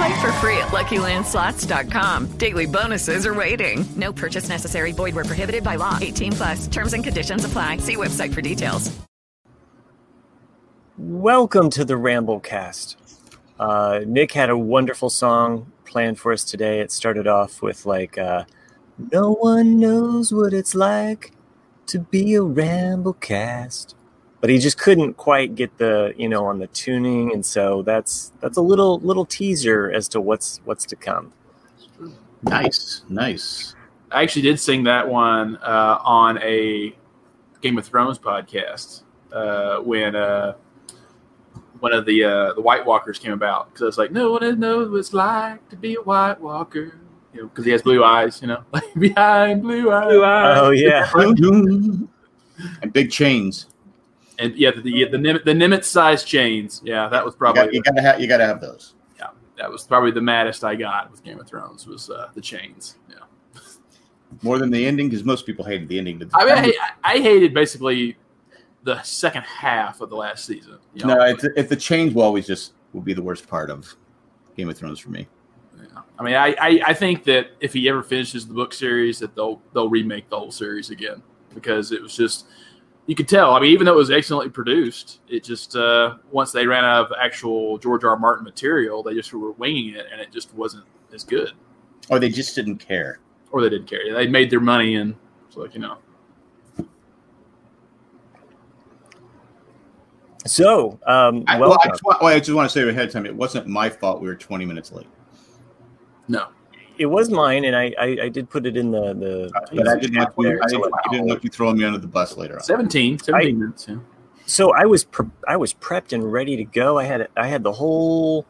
Play for free at LuckyLandSlots.com. Daily bonuses are waiting. No purchase necessary. Void were prohibited by law. 18 plus. Terms and conditions apply. See website for details. Welcome to the Ramblecast. Uh, Nick had a wonderful song planned for us today. It started off with like, uh, "No one knows what it's like to be a Ramblecast," but he just couldn't quite get the you know on the tuning, and so that's that's a little little teaser as to what's what's to come. Nice, nice. I actually did sing that one uh, on a Game of Thrones podcast uh, when uh, one of the uh, the White Walkers came about because I was like, no one knows what it's like to be a White Walker, you know, because he has blue eyes, you know, like behind blue eyes. Blue eyes. Oh yeah, and big chains. And yeah, the the, the, Nim- the Nimitz size chains. Yeah, that was probably you gotta have you gotta have those. yeah, that was probably the maddest I got with Game of Thrones was uh, the chains. Yeah. More than the ending, because most people hated the ending. I mean, I, I hated basically the second half of the last season. You know? no, it's, it's the chains will always just will be the worst part of Game of Thrones for me. Yeah. I mean, I, I, I think that if he ever finishes the book series, that they'll they'll remake the whole series again because it was just you could tell. I mean, even though it was excellently produced, it just uh, once they ran out of actual George R. R. Martin material, they just were winging it, and it just wasn't as good. Or they just didn't care. Or they didn't care. They made their money, and it's like you know. So, um, I, well, I, just, well, I just want to say ahead of time, it wasn't my fault. We were 20 minutes late. No, it was mine, and I, I, I did put it in the the. But I didn't want you, there, I so didn't, it- I didn't want you throwing me under the bus later on. 17, 17 minutes. Yeah. so I was pre- I was prepped and ready to go. I had I had the whole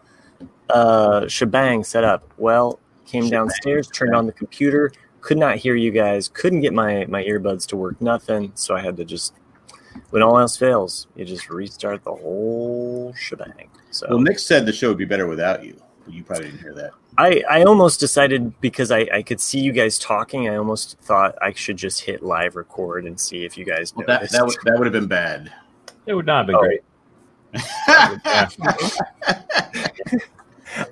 uh, shebang set up. Well, came downstairs, turned on the computer, could not hear you guys, couldn't get my my earbuds to work, nothing. So I had to just when all else fails, you just restart the whole shebang. So Well, Nick said the show would be better without you. But you probably didn't hear that. I, I almost decided because I, I could see you guys talking, I almost thought I should just hit live record and see if you guys Well, that that would, that would have been bad. It would not have been Oh. great.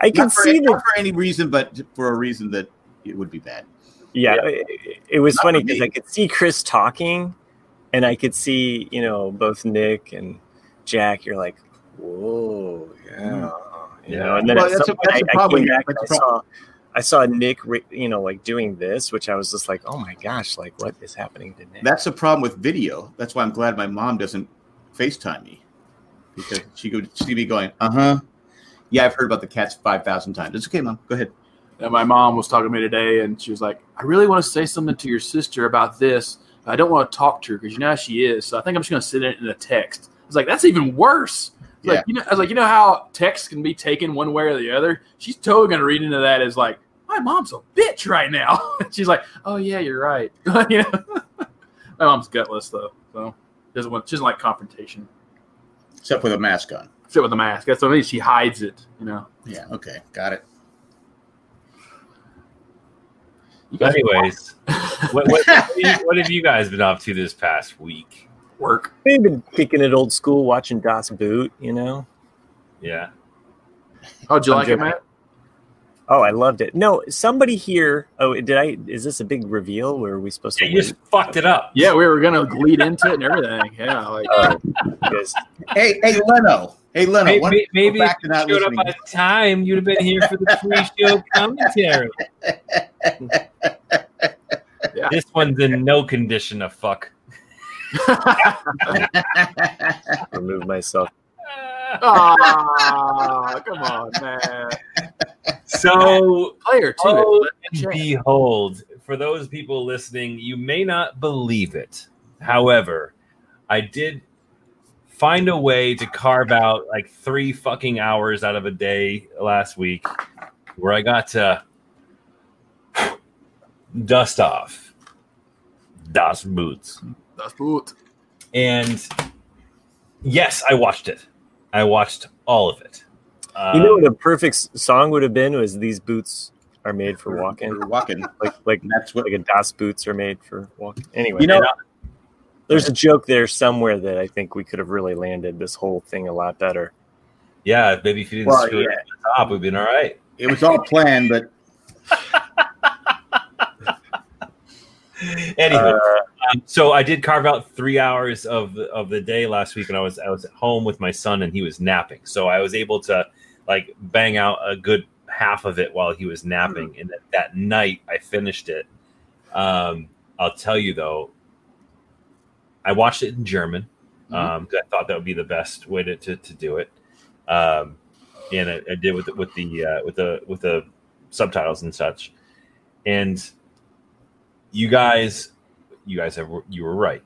I can Not for, see not that. for any reason, but for a reason that it would be bad. Yeah, it, it was Not funny because. I could see Chris talking, and I could see you know both Nick and Jack. You're like, whoa, yeah, you know. And then Well, at that's some a- point, that's a I, I problem. came back and That's I a saw. I saw Nick, you know, like doing this, which I was just like, oh my gosh, like what is happening to Nick? That's a problem with video. That's why I'm glad my mom doesn't FaceTime me because she could see me going, uh huh. Yeah, I've heard about the cats 5,000 times. It's okay, mom. Go ahead. And my mom was talking to me today, and she was like, "I really want to say something to your sister about this. But I don't want to talk to her because you know how she is. So I think I'm just going to send it in a text." I was like, "That's even worse." I was Like you know, I was like, you know how text can be taken one way or the other. She's totally going to read into that as like, "My mom's a bitch right now." She's like, "Oh yeah, you're right." you know, my mom's gutless though, so doesn't want she doesn't like confrontation. Except with a mask on. Except with a mask. That's what I mean. She hides it. You know. Yeah, okay. Got it. Anyways, what, what, what have you- what have you guys been up to this past week? Work. We've been kicking it old school, watching Das Boot, you know. Yeah. Oh, did you I'm like it. Matt? Oh, I loved it. No, somebody here. Oh, did I? Is this a big reveal? Where are we supposed to? Yeah, you just fucked it up. Yeah, we were gonna lead into it and everything. Yeah, like uh, Oh, because Hey, hey, Leno. Hey, Leno. Maybe, why don't you go maybe if back to you not showed up on time, you'd have been here for the pre-show commentary. Yeah. This one's in no condition to fuck. Remove myself. Ah, come on, man. So, Player two. oh, Let me check. behold, for those people listening, you may not believe it. However, I did find a way to carve out like three fucking hours out of a day last week where I got to dust off Das Boots. That's good. And yes, I watched it. I watched all of it. You know Um, what a perfect song would have been was these boots are made for walking. We're walking. Like like That's what. like a Das boots are made for walking. Anyway, You know, there's a joke there somewhere that I think we could have really landed this whole thing a lot better. yeah, maybe if you didn't Well, screw it yeah. at the top, we'd been all right. it was all planned, but Anyway, Uh, um, so I did carve out three hours of the, of the day last week, and I was I was at home with my son, and he was napping. So I was able to like bang out a good half of it while he was napping, and that, that night I finished it. Um, I'll tell you though, I watched it in German um, 'cause I thought that would be the best way to to, to do it, um, and I, I did with the, with the uh, with the with the subtitles and such, and you guys you guys have you were right.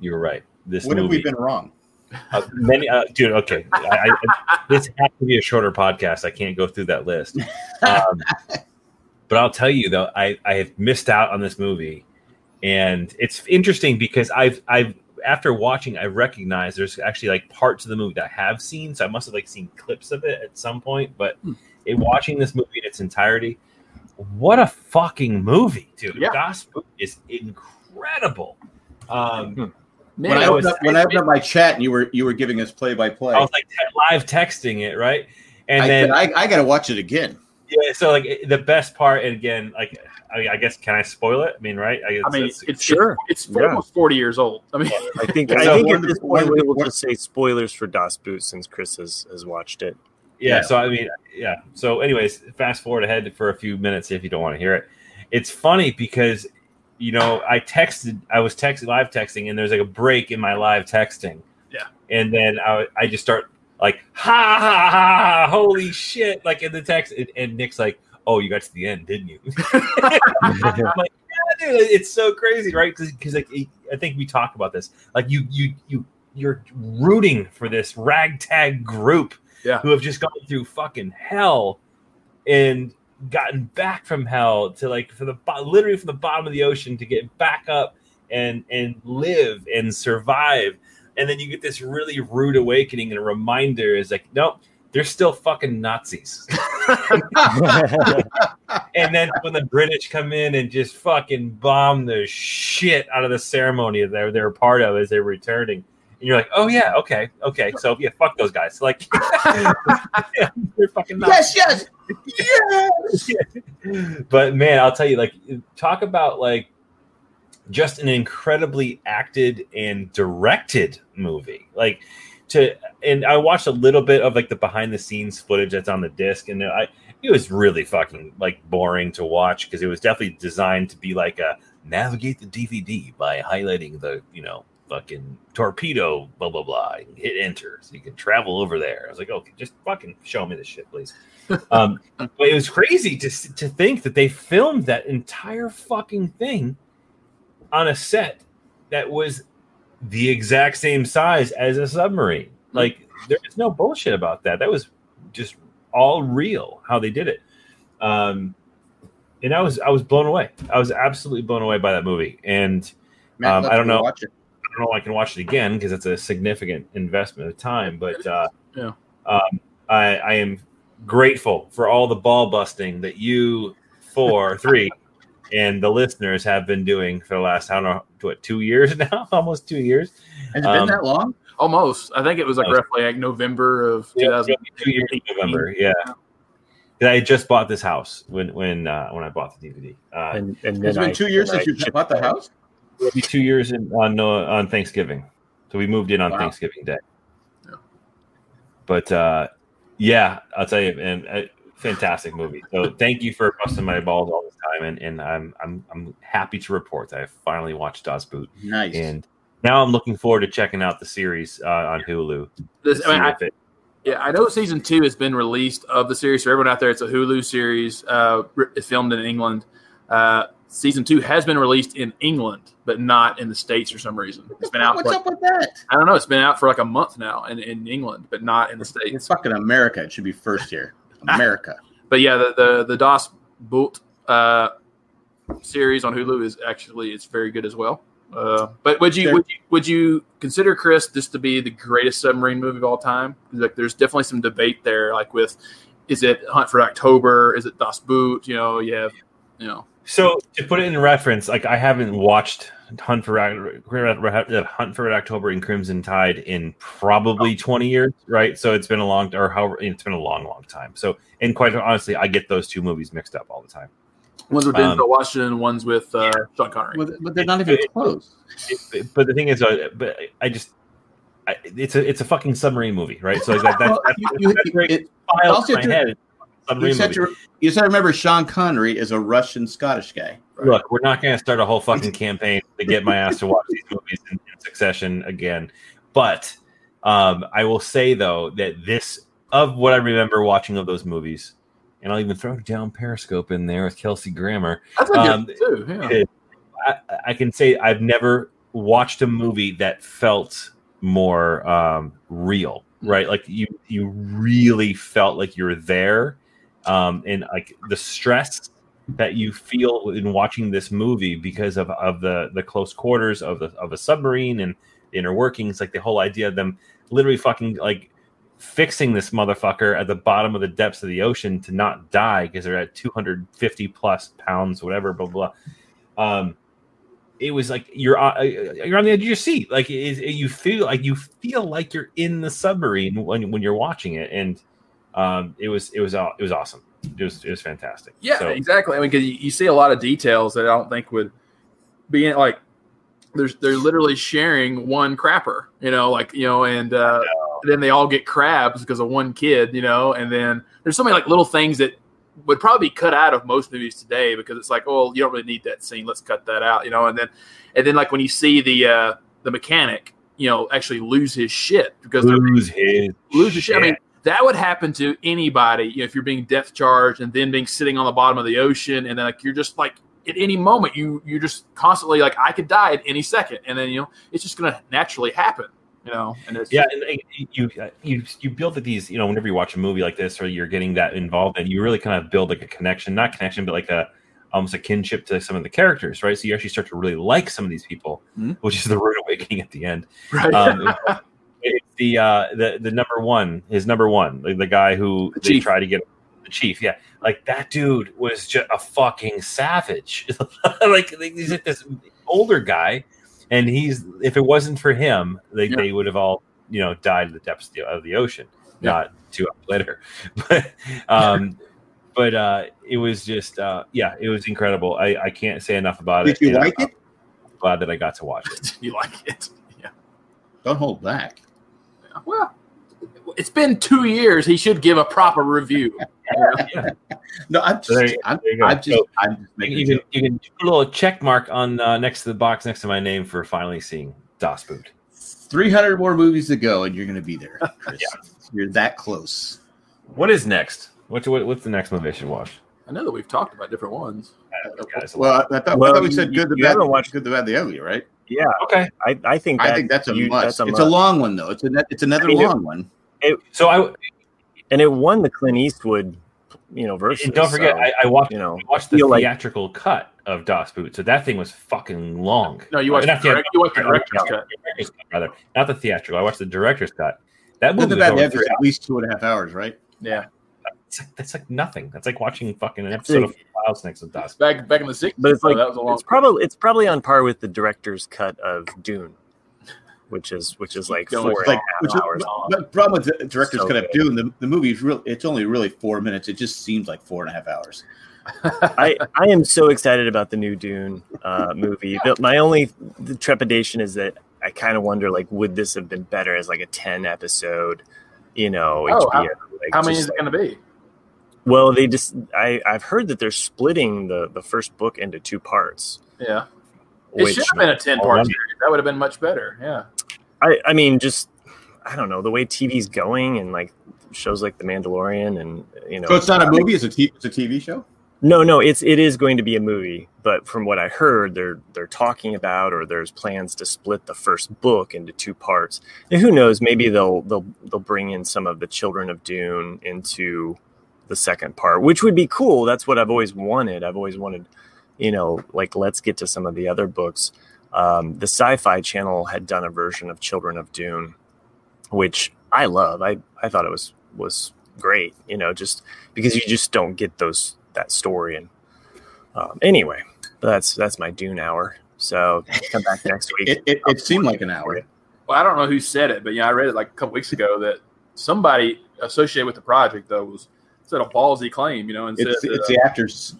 You were right. This when have we been wrong? uh, many, uh, dude. Okay, I, I, this has to be a shorter podcast. I can't go through that list. Um, but I'll tell you though, I I have missed out on this movie, and it's interesting because I've I've after watching, I recognize there's actually like parts of the movie that I have seen. So I must have like seen clips of it at some point. But in watching this movie in its entirety, what a fucking movie, dude! Yeah. Boot is incredible. Um, Man, when I I opened was- up, when I opened up my chat and you were you were giving us play by play, I was like live texting it, right? And I then I, I got to watch it again. yeah, so like the best part, and again, like I, I guess can I spoil it? I mean, right? I, guess I mean, that's- it's Sure. It's, it's Yeah. almost forty years old. I mean, I think So I think at this point we will just say spoilers for Das Boot since Chris has, has watched it. yeah, Yeah. So I mean, yeah. So, anyways, fast forward ahead for a few minutes if you don't want to hear it. It's funny because you know I texted, I was texting live texting, and there's like a break in my live texting. Yeah. and then I, I just start like ha ha ha, holy shit like in the text, and, and Nick's like, oh, you got to the end, didn't you? I'm like, yeah, dude, it's so crazy, right? Because like I think we talk about this. Like you you you you're rooting for this ragtag group Yeah. who have just gone through fucking hell and gotten back from hell to like for the literally from the bottom of the ocean to get back up and and live and survive. And then you get this really rude awakening and a reminder is like nope they're still fucking nazis. And then when the British come in and just fucking bomb the shit out of the ceremony that they're, they're part of as they're returning, you're like, oh yeah, okay, okay, so yeah, fuck those guys. Like, yeah, they're fucking Yes, Nazis. yes, yes. But man, I'll tell you, like, talk about like just an incredibly acted and directed movie. Like to, and I watched a little bit of like the behind the scenes footage that's on the disc, and I it was really fucking like boring to watch because it was definitely designed to be like a navigate the DVD by highlighting the you know fucking torpedo blah blah blah and hit enter so you can travel over there. I was like, okay, just fucking show me this shit, please. um, but it was crazy to to think that they filmed that entire fucking thing on a set that was the exact same size as a submarine. Like there's no bullshit about that. That was just all real how they did it. Um, and I was I was blown away. I was absolutely blown away by that movie. And Matt, Um, I don't know. Watch it. I don't know if I can watch it again because it's a significant investment of time. But uh, Yeah. um, I, I am grateful for all the ball busting that you four, three, and the listeners have been doing for the last I don't know what two years now, almost two years. Has it been Um, that long? almost. I think it was like Almost. roughly like November of Yeah, 2000. two years in November. Yeah. 'Cause I just bought this house when when uh, when I bought the DVD. Uh, And, and It's then been I- two years then since I you shipped bought the house. It'll be two years in, on uh, on Thanksgiving. So we moved in on Wow. Thanksgiving Day. Yeah. But uh, yeah, I'll tell you, and uh, fantastic movie. So thank you for busting my balls all this time, and, and I'm I'm I'm happy to report that I finally watched Das Boot, Nice. and now I'm looking forward to checking out the series uh, on Hulu. This, I mean, I, it- yeah, I know season two has been released of the series. For everyone out there, it's a Hulu series. Uh, it's filmed in England. Uh, season two has been released in England, but not in the states for some reason. It's been out. What's for, up with that? I don't know. It's been out for like a month now in, in England, but not in the states. It's fucking America. It should be first here. America. But yeah, the the, the Das Boot uh, series on Hulu is actually it's very good as well. Uh, but would you, would you would you consider Chris this to be the greatest submarine movie of all time? Like, there's definitely some debate there. Like, with is it Hunt for October? Is it Das Boot? You know, you have you know. So to put it in reference, like I haven't watched Hunt for Red- Hunt for Red October and Crimson Tide in probably twenty years, right? So it's been a long, or however, it's been a long, long time. So, and quite honestly, I get those two movies mixed up all the time. Ones with Um, Denzel Washington, ones with uh, Sean Connery. But, but they're not even close. It- but the thing is, uh, but I just, I, it's a it's a fucking submarine movie, right? So like that, that, Well, that's, you- you- that's great. it- Files also in my head. It's You said, movie. to, you said remember Sean Connery is a Russian Scottish guy. Look, we're not going to start a whole fucking campaign to get my ass to watch these movies in, in succession again. But um, I will say though that this, of what I remember watching of those movies, and I'll even throw down Periscope in there with Kelsey Grammer. That's a good Um, too. Yeah. I, I can say I've never watched a movie that felt more um, real, right? Like you, you really felt like you're there, um, and like the stress that you feel in watching this movie because of, of the the close quarters of the of a submarine and inner workings, like the whole idea of them literally fucking like fixing this motherfucker at the bottom of the depths of the ocean to not die because they're at 250 plus pounds, whatever, blah blah. Um, it was like you're on, uh, you're on the edge of your seat. Like it, it- you feel like you feel like you're in the submarine when when you're watching it, and um, it was it was uh, it was awesome. It was it was fantastic. Yeah, So- exactly. I mean, because you, you see a lot of details that I don't think would be in, like. There's they're literally sharing one crapper, you know, like you know, and uh, then they all get crabs because of one kid, you know, and then there's so many like little things that would probably be cut out of most movies today because it's like, oh, you don't really need that scene. Let's cut that out, you know, and then and then like when you see the uh, the mechanic, you know, actually lose his shit because lose his lose your shit. I mean, that would happen to anybody you know, if you're being depth charged and then being sitting on the bottom of the ocean, and then like you're just like at any moment you you're just constantly like I could die at any second, and then you know it's just gonna naturally happen, you know. And it's yeah, and uh, you you you build these. You know, whenever you watch a movie like this, or you're getting that involved, and you really kind of build like a connection, not connection, but like a almost a kinship to some of the characters, right? So you actually start to really like some of these people, Mhm. which is the rude awakening at the end. right. Um, it's the uh, the the number one, his number one, the, the guy who The they try to get the chief. Yeah, like that dude was just a fucking savage. like he's like this older guy, and he's if it wasn't for him, they, Yeah. they would have all you know died in the depths of the, of the ocean. Yeah. Not two hours later, but um, but uh, it was just uh, yeah, it was incredible. I, I can't say enough about Did it. you like I'm it? Glad that I got to watch it. you like it? Yeah. Don't hold back. Well, it's been two years. He should give a proper review. No, I'm So there just, you- I'm, there. I'm just, So- I'm just making you a can joke. you can put a little check mark on uh, next to the box next to my name for finally seeing Das Boot. 300 more movies to go, and you're going to be there, Chris. You're that close. What is next? What, what what's the next movie I should watch? I know that we've talked about different ones. Guys, Well, I thought, Well, I thought we said you- good, the you bad, haven't watched- good, the bad, the ugly, right? Yeah, okay. I, I think that I think that's a you- must. that's a it's a long one though. It's a, it's another I mean, it- long one. So I and it won the Clint Eastwood, you know, versus. and don't forget so, I, I watched you know, I watched the feel like- theatrical cut of Das Boot. So that thing was fucking long. No, you watched not the direct- you watched the director's cut. cut, rather not the theatrical. I watched the director's cut. That movie the was over the ugly three is at least two and a half hours, right? Yeah. That's like, that's like nothing. That's like watching fucking an episode of Wild Snakes with Das. Back back in the 60s. but it's like that was a long it's probably it's probably on par with the director's cut of Dune, which is which is like four and like, a which half is, hours but, long. but the problem with the director's So cut of. Dune, the, the movie's real. It's only really four minutes. It just seems like four and a half hours. I, I am so excited about the new Dune uh, movie. But my only the trepidation is that I kind of wonder like would this have been better as like a ten episode, you know, Oh, HBO? how- like, How many just is it going to be? Well, they just I I've heard that they're splitting the the first book into two parts. Yeah. It Which should have been a 10 part series. That would have been much better. Yeah. I, I mean, just I don't know the way TV's going and like shows like The Mandalorian and you know. So it's not a movie; it's a t- it's a TV show. No, no, it's it is going to be a movie, but from what I heard, they're they're talking about or there's plans to split the first book into two parts. And who knows? Maybe they'll they'll they'll bring in some of the Children of Dune into the second part, which would be cool. That's what I've always wanted. I've always wanted, you know, like let's get to some of the other books. Um, the Sci-Fi Channel had done a version of Children of Dune, which I love. I I thought it was was great. You know, just because you just don't get those that story. And um, anyway, that's that's my Dune hour. So come back next week. It, it, it seemed like an hour. Well, I don't know who said it, but yeah, I read it like a couple weeks ago that somebody associated with the project though was said a ballsy claim, you know, and It's, said it's that, the actors.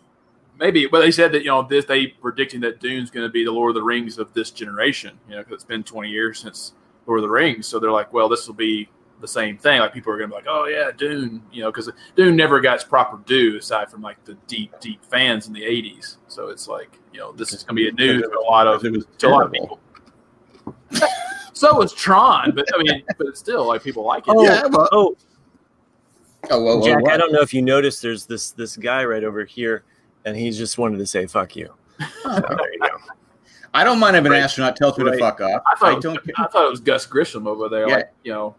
maybe, but they said that you know this they predicting that Dune's going to be the Lord of the Rings of this generation, you know, because it's been 20 years since Lord of the Rings, so they're like, well, this will be the same thing. Like people are going to be like, oh yeah, Dune, you know, because Dune never got its proper due aside from like the deep, deep fans in the 80s. So it's like, you know, this is going to be a new to a lot of It was to a lot of people. so was Tron, but I mean, but it's still like people like it. Oh, Yeah, well- oh, Oh well, well, Jack, what? I don't know if you noticed. There's this this guy right over here, and he just wanted to say "fuck you." So there you go. I don't mind if an Right. astronaut tells me to fuck off. I thought, I it was, don't care. I thought it was Gus Grissom over there, Yeah. like you know.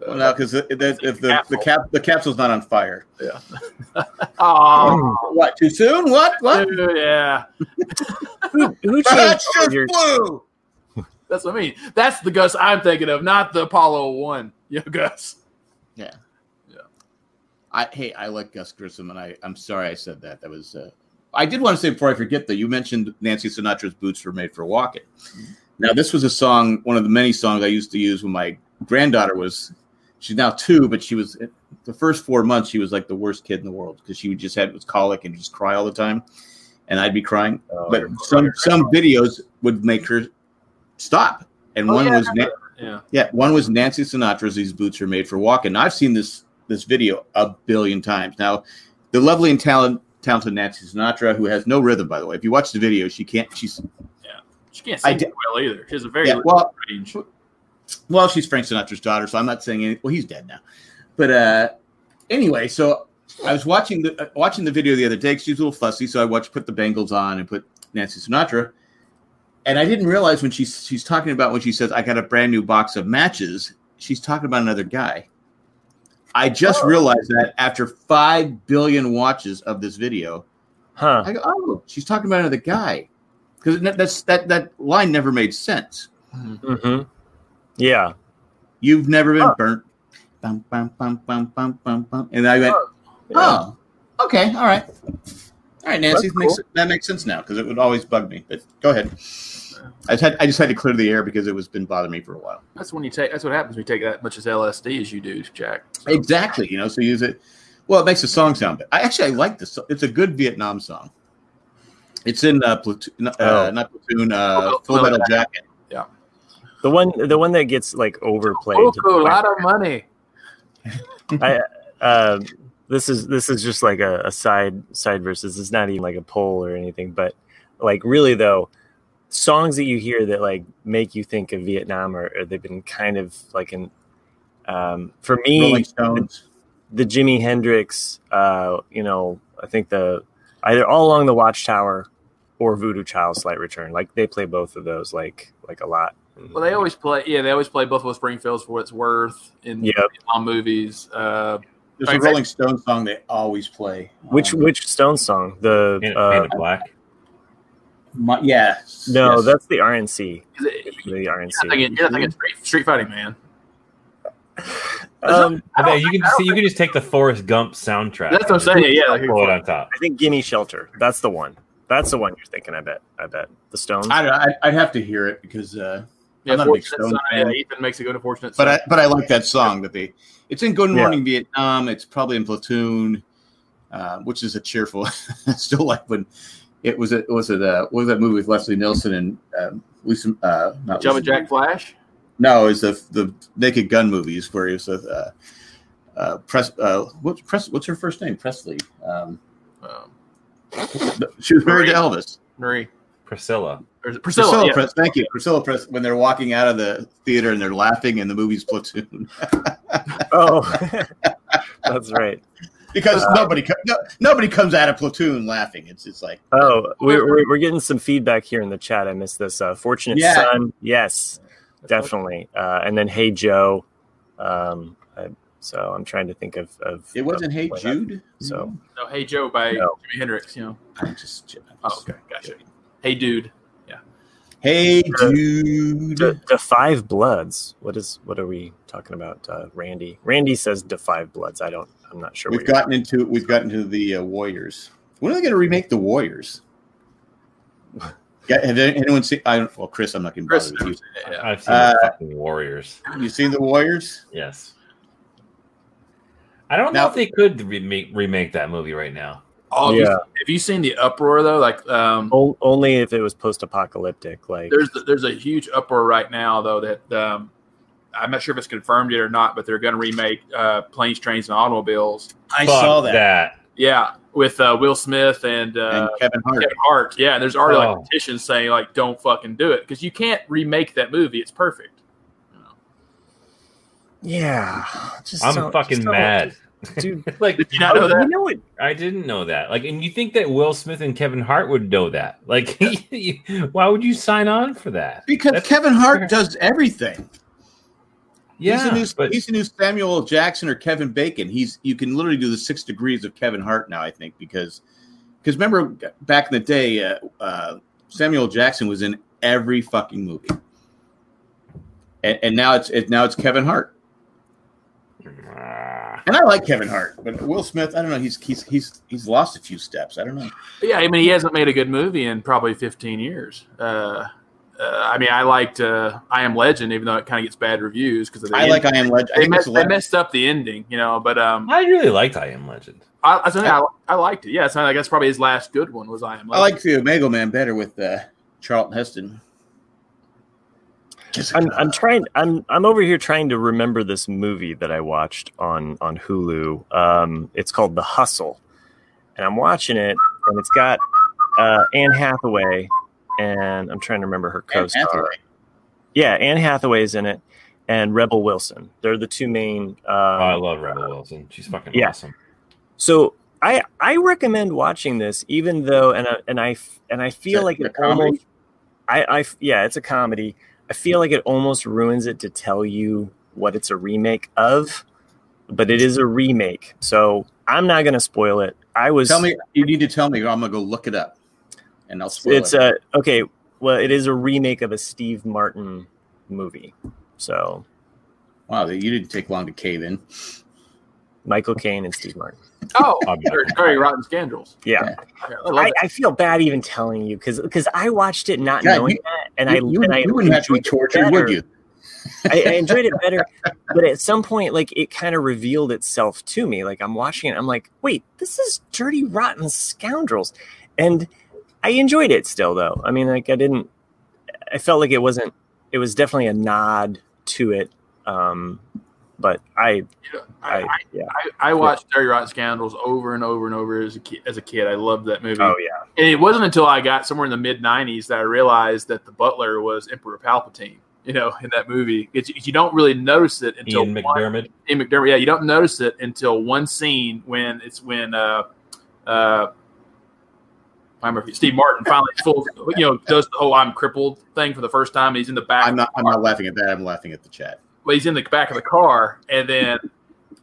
uh, Well, no, because the, the, if the, the cap the capsule's not on fire. yeah. oh, What? Too soon? What? What? yeah. Who, who changed That's just your? blue. That's what I mean. That's the Gus I'm thinking of, not the Apollo one. Yeah, Gus. Yeah. Yeah. I hey, I like Gus Grissom, and I I'm sorry I said that. That was. Uh, I did want to say before I forget that you mentioned Nancy Sinatra's "Boots Were Made for Walking." Now, this was a song, one of the many songs I used to use when my granddaughter was. She's now two, but she was the first four months. She was like the worst kid in the world because she would just had was colic and just cry all the time, and I'd be crying. Oh, but some some videos would make her stop, and Oh, one yeah, was. Na- Yeah. yeah, one was Nancy Sinatra's "These Boots Are Made for Walking." I've seen this this video a billion times. Now, the lovely and talent, talented Nancy Sinatra, who has no rhythm, by the way. If you watch the video, she can't. She's yeah, She can't sing did- well either. She has a very Yeah, well- range. well, she's Frank Sinatra's daughter, so I'm not saying any. Well, he's dead now, but uh, anyway, so I was watching the uh, watching the video the other day. She was a little fussy, so I watched put the Bengals on and put Nancy Sinatra, and I didn't realize when she's she's talking about when she says I got a brand new box of matches, she's talking about another guy. I just realized that after five billion watches of this video, Huh? I go, oh, she's talking about another guy, because that's that that line never made sense. Mm-hmm. Yeah. You've never been burnt. Bum, bum, bum, bum, bum, bum, bum. And I went, oh, okay, all right. All right, Nancy, That's makes, that makes sense now because it would always bug me. But go ahead. I just, had, I just had to clear the air because it was been bothering me for a while. That's when you take. That's what happens when you take that much as LSD as you do, Jack. So, Exactly. You know, so use it. Well, it makes the song sound better. I actually I like this. It's a good Vietnam song. It's in uh, platoon, uh, Oh. not platoon, uh, Full Full Metal Metal Jacket. The one the one that gets like overplayed. to the a lot of money. I, uh, this is this is just like a, a side side versus. It's not even like a poll or anything, but like really though, songs that you hear that like make you think of Vietnam or, or they've been kind of like an um, for me Rolling Stones. the Jimi Hendrix. Uh, you know, I think the either all along the Watchtower or Voodoo Child Slight Return. Like they play both of those like like a lot. Well, they always play. Yeah, they always play Buffalo Springfields for what it's worth in Yep. Vietnam movies. Uh, There's a Rolling Stones song they always play. Which Um, which Stone song? The Man, uh, Man in Black. My- yeah. no, yes. that's the RNC. is it- The you're RNC. not thinking, you're not thinking street, street fighting, man. Um, I bet you can just, you can just take the Forrest Gump soundtrack. That's what I'm saying. Yeah, like, Throw it on top. I think Gimme Shelter. That's the one. That's the one you're thinking. I bet. I bet the Stones. I don't know. I, I'd have to hear it because, uh, yeah, I'm not a big Fortunate Stone Son, yeah, fan. Ethan makes a good unfortunate. but I but I like that song that they. It's in Good Yeah. Morning Vietnam. It's probably in Platoon, uh, which is a cheerful. I still like when it was it was it uh, what was that movie with Leslie Nielsen and um, Lisa uh, not Jumpin' Lisa- Jack Flash. No, it's the the Naked Gun movies where he was with uh, uh, Press. Uh, what's Press? What's her first name? Presley. Um, Um, she was married to Elvis. Marie. Priscilla. Or Priscilla? Priscilla yeah. Press. Thank you, Priscilla Press. When they're walking out of the theater and they're laughing, and the movie's Platoon, Oh, that's right. Because Uh, nobody no, nobody comes out of Platoon laughing. It's it's like Oh, we're, we're, we're getting some feedback here in the chat. I missed this. Uh, Fortunate Yeah. Son, yes, definitely. Uh, and then Hey Joe. Um, I, so I'm trying to think of. of it wasn't of Hey what that- Jude. So No, Hey Joe by No. Jimi Hendrix. You know. I'm just Oh, okay, gotcha. Hey Dude. Yeah. Hey dude. the, the Five Bloods. What is? What are we talking about? Uh, Randy. Randy says the Five Bloods. I don't. I'm not sure. We've gotten into we've gotten to the uh, Warriors. When are they going to remake the Warriors? Yeah, have anyone seen? I don't. Well, Chris, I'm not going to Chris. bother with Yeah. I've seen Uh, the fucking Warriors. you. You seen the Warriors? Yes. I don't know if they could remake remake that movie right now. Oh, have, you, Yeah. have you seen the uproar though? Like, um, O- only if it was post-apocalyptic. Like there's there's a huge uproar right now though that um, I'm not sure if it's confirmed yet or not, but they're going to remake uh, Planes, Trains, and Automobiles. I Fuck saw that. Yeah, with uh, Will Smith and, uh, and Kevin Hart. Kevin Hart. Yeah, and there's already Oh. like petitions saying like, don't fucking do it because you can't remake that movie. It's perfect. yeah, just I'm don't- fucking just don't- mad. dude. like Did you not know that? You know what? I didn't know that. Like, and you think that Will Smith and Kevin Hart would know that? Like, why would you sign on for that? Because That's- Kevin Hart does everything. Yeah, he's a, new, but he's the new Samuel Jackson or Kevin Bacon. He's you can literally do the six degrees of Kevin Hart now. I think because because remember back in the day, uh, uh, Samuel Jackson was in every fucking movie, and, and now it's it, now it's Kevin Hart. Ah, And I like Kevin Hart, but Will Smith, I don't know. He's he's he's he's lost a few steps. I don't know. Yeah, I mean, he hasn't made a good movie in probably 15 years. Uh, uh, I mean, I liked uh, I Am Legend, even though it kind of gets bad reviews because I like I Am Legend. I They think messed, they messed up the ending, you know. But um, I really liked I Am Legend. I, I, I, I liked it. Yeah, so I guess probably his last good one was I Am. I like the Omega Man better with uh, Charlton Heston. I'm, I'm trying. I'm I'm over here trying to remember this movie that I watched on on Hulu. Um, it's called The Hustle, and I'm watching it, and it's got uh, Anne Hathaway, and I'm trying to remember her Anne co-star. Hathaway. Yeah, Anne Hathaway's in it, and Rebel Wilson. They're the two main. Um, Oh, I love Rebel Wilson. She's fucking Yeah. awesome. So I I recommend watching this, even though and I, and I and I feel that like a it comedy? almost I I yeah it's a comedy. I feel like it almost ruins it to tell you what it's a remake of, but it is a remake. So I'm not gonna spoil it. I was Tell me, you need to tell me, I'm gonna go look it up, and I'll spoil it's it. a okay. Well, it is a remake of a Steve Martin movie. So wow, you didn't take long to cave in. Michael Caine and Steve Martin. Oh, very, very rotten scandals. Yeah. Yeah, I I. I feel bad even telling you because because I watched it not God, knowing you- that, and I you, you, and I you wouldn't have to be tortured, would you? I, I enjoyed it better, but at some point, like it kind of revealed itself to me. Like I'm watching it, I'm like, wait, this is Dirty Rotten Scoundrels, and I enjoyed it still, though. I mean, like I didn't, I felt like it wasn't. It was definitely a nod to it, um, but I, You know, I, I, I, yeah, I, I watched Dirty Rotten Scoundrels over and over and over as a kid. As a kid, I loved that movie. oh yeah, And it wasn't until I got somewhere in the mid '90s that I realized that the butler was Emperor Palpatine. You know, in that movie, it's, you don't really notice it until Ian one- McDermott. Ian McDermott. Yeah, you don't notice it until one scene when it's when uh, uh, I remember Steve Martin finally full, you know, does the "oh I'm crippled" thing for the first time. He's in the back. I'm not. I'm not laughing at that. I'm laughing at the chat. well, he's in the back of the car, and then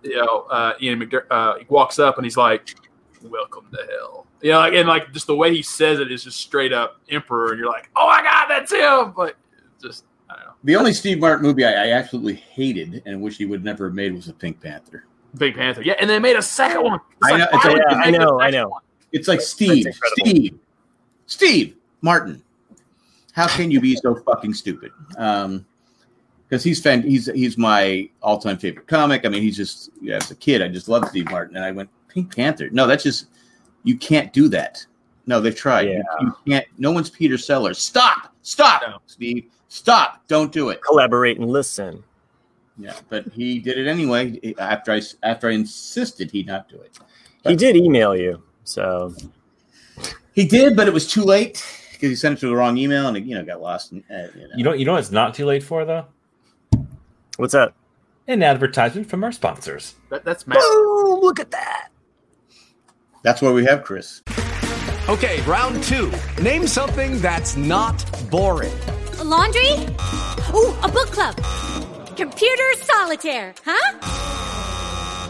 you know uh, Ian McDer- uh, he walks up and he's like, "Welcome to hell." You know, like, and like just the way he says it is just straight up emperor, and you're like, "Oh my god, that's him!" But just I don't know, The only Steve Martin movie I, I absolutely hated and wish he would never have made was the Pink Panther. Big Panther, yeah, and they made a second one. It's I like, know, it's why a- yeah, I know, I know. one? It's like Steve. Steve, Steve Martin. How can you be so fucking stupid? Um, because he's fan, he's he's my all time favorite comic. I mean, he's just yeah, as a kid, I just loved Steve Martin, and I went Pink Panther. No, that's just you can't do that. No, they've tried. Yeah. You, can't. No one's Peter Sellers. Stop, stop, No. Steve, stop. Don't do it. collaborate and listen. Yeah, but he did it anyway. After I after I insisted he not do it. He did email you, so He did, but it was too late because he sent it to the wrong email and it, you know got lost. And, uh, you know. You know, you know, what it's not too late for though. What's that? An advertisement from our sponsors. That, that's Matt. Boom! Look at that. That's why we have Chris. Okay, round two. Name something that's not boring. A laundry? Ooh, a book club. Computer solitaire, huh?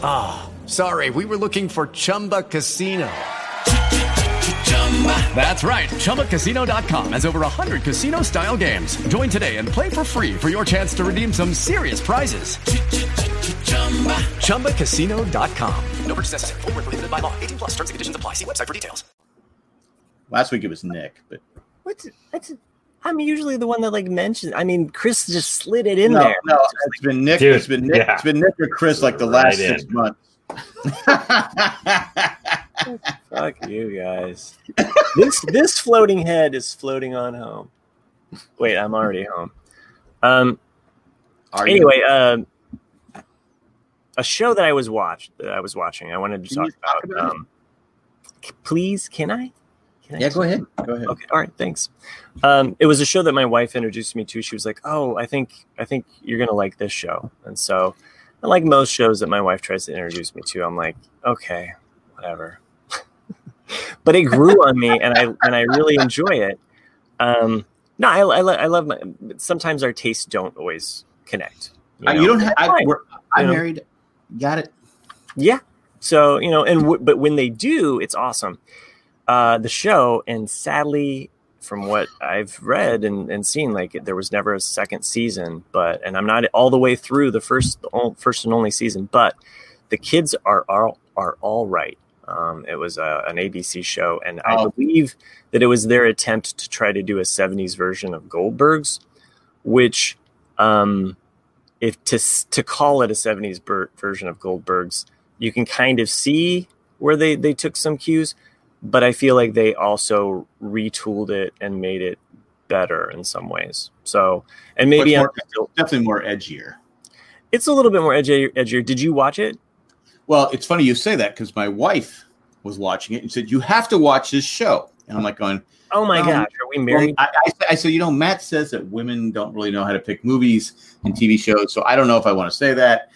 Ah, sorry, we were looking for Chumba Casino. That's right. ChumbaCasino.com has over 100 casino style games. Join today and play for free for your chance to redeem some serious prizes. ChumbaCasino.com. No purchase necessary. Full prohibited by law. 18 plus terms and conditions apply. See website for details. Last week it was Nick, but What's that's I'm usually the one that like mentions. I mean, Chris just slid it in no, there. no, it's been Nick. Dude, it's been Nick. yeah. It's been Nick or Chris like the Right last in. six months. Fuck you guys. this this floating head is floating on home. Wait, I'm already home. Um. Are you? Anyway, um, a show that I was watched that I was watching. I wanted to Can talk you talk about. about um, please, can I? Can I yeah, go ahead. Go ahead. Okay, all right, thanks. Um, it was a show that my wife introduced me to. She was like, "Oh, I think I think you're gonna like this show," and so, and like most shows that my wife tries to introduce me to, I'm like, "Okay, whatever." but it grew on me, and I and I really enjoy it. Um, no, I, I, I love my. Sometimes our tastes don't always connect. Uh, know? You don't have. I, You know? married. Got it. Yeah. So you know, and w- but when they do, it's awesome. Uh, the show, and sadly, from what I've read and, and seen, like there was never a second season. But and I'm not all the way through the first the first and only season. But the kids are are are all right. Um, it was a, an ABC show, and I Oh. believe that it was their attempt to try to do a '70s version of Goldberg's, which um, if to to call it a 70s ber- version of Goldberg's, you can kind of see where they they took some cues, but I feel like they also retooled it and made it better in some ways. So, and maybe more- still, definitely more edgier. it's a little bit more edgier, edgier. Did you watch it? Well, it's funny you say that because my wife was watching it and said you have to watch this show, and I'm like going. Oh my Um, gosh, are we married? I, I, I said, you know, Matt says that women don't really know how to pick movies and TV shows, so I don't know if I want to say that.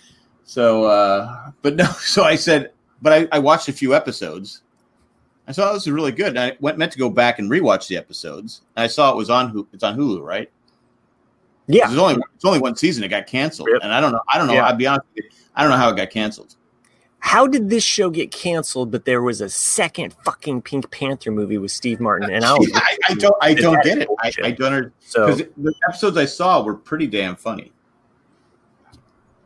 So, uh, but no, so I said, but I, I watched a few episodes. I saw this is really good. And I went meant to go back and rewatch the episodes. And I saw it was on Hulu. It's on Hulu, right? yeah, It's only it's only one season. It got canceled, Yep. and I don't know. I don't know. Yeah. I'll be honest. With you, I don't know how it got canceled. how did this show get canceled? But there was a second fucking Pink Panther movie with Steve Martin, and I was I, I don't. I don't get it. I. I don't. under- so the episodes I saw were pretty damn funny.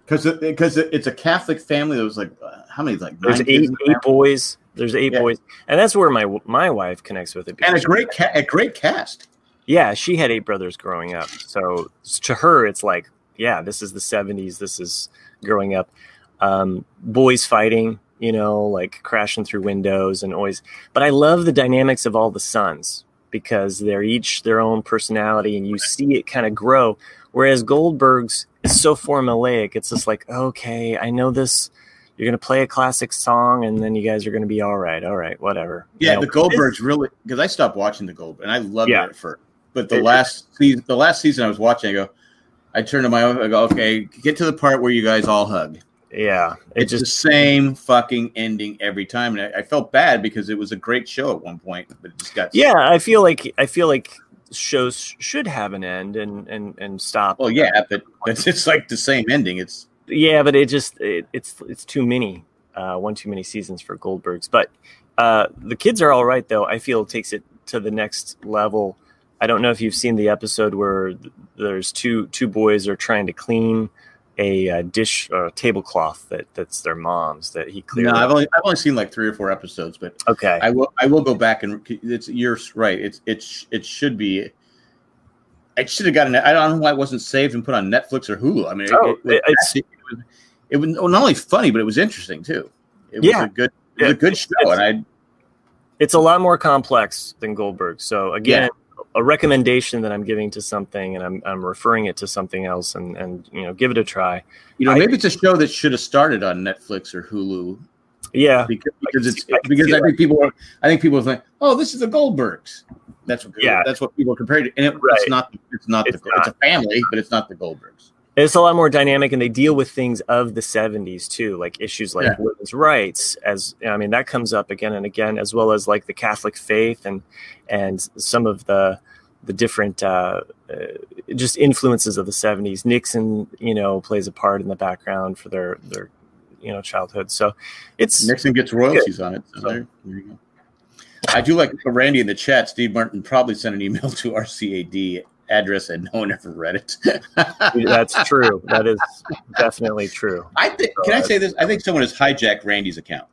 Because because it's a Catholic family that was like uh, how many like there's eight kids in the eight boys. There's eight Yeah. boys, and that's where my my wife connects with it. and a great ca- a great cast. yeah, she had eight brothers growing up. So to her, it's like, yeah, this is the 70s. This is growing up. Um, boys fighting, you know, like crashing through windows and always. But I love the dynamics of all the sons because they're each their own personality and you see it kind of grow. Whereas Goldberg's is so formulaic. It's just like, okay, I know this. You're going to play a classic song and then you guys are going to be all right. All right, whatever. You Yeah, know, the Goldbergs really because I stopped watching the Goldberg and I loved Yeah. it at first. But the It- last season, the last season I was watching, I go, I turned to my wife, I go, okay, get to the part where you guys all hug. Yeah. It It's just, the same fucking ending every time, and I, I felt bad because it was a great show at one point, but it just got yeah i feel like i feel like shows should have an end and and and stop Well, yeah, but it's, it's like the same ending. It's yeah but it just it, it's it's too many uh one too many seasons for goldberg's but uh the kids are all right though i feel it takes it to the next level i don't know if you've seen the episode where th- there's two two boys are trying to clean a uh, dish uh, tablecloth that that's their mom's that he clearly no, I've only I've only seen like three or four episodes, but okay I will I will go back and it's you're right. It's it's it should be. It should have gotten. I don't know why it wasn't saved and put on Netflix or Hulu. I mean, Oh, it, it- it's- it was not only funny, but it was interesting too. It was a good it was a good show, and I it's a lot more complex than Goldberg. So again, a recommendation that I'm giving to something, and I'm I'm referring it to something else, and and you know, give it a try. you know I- maybe it's a show that should have started on Netflix or Hulu. Yeah, because, because it's because I think people are. I think people think, oh, this is the Goldbergs. That's what. Yeah. that's what people compare it. to. And it, Right. it's not. It's not. It's the, it's a family, but it's not the Goldbergs. It's a lot more dynamic, and they deal with things of the '70s too, like issues like Yeah. women's rights. As I mean, that comes up again and again, as well as like the Catholic faith and and some of the the different uh, uh, just influences of the '70s. Nixon, you know, plays a part in the background for their their you know childhood. So it's Nixon gets royalties on it. So there, there you go. I do like Randy in the chat. Steve Martin probably sent an email to our CAD address, and no one ever read it. that's true. That is definitely true. I think. Can I say this? I think someone has hijacked Randy's account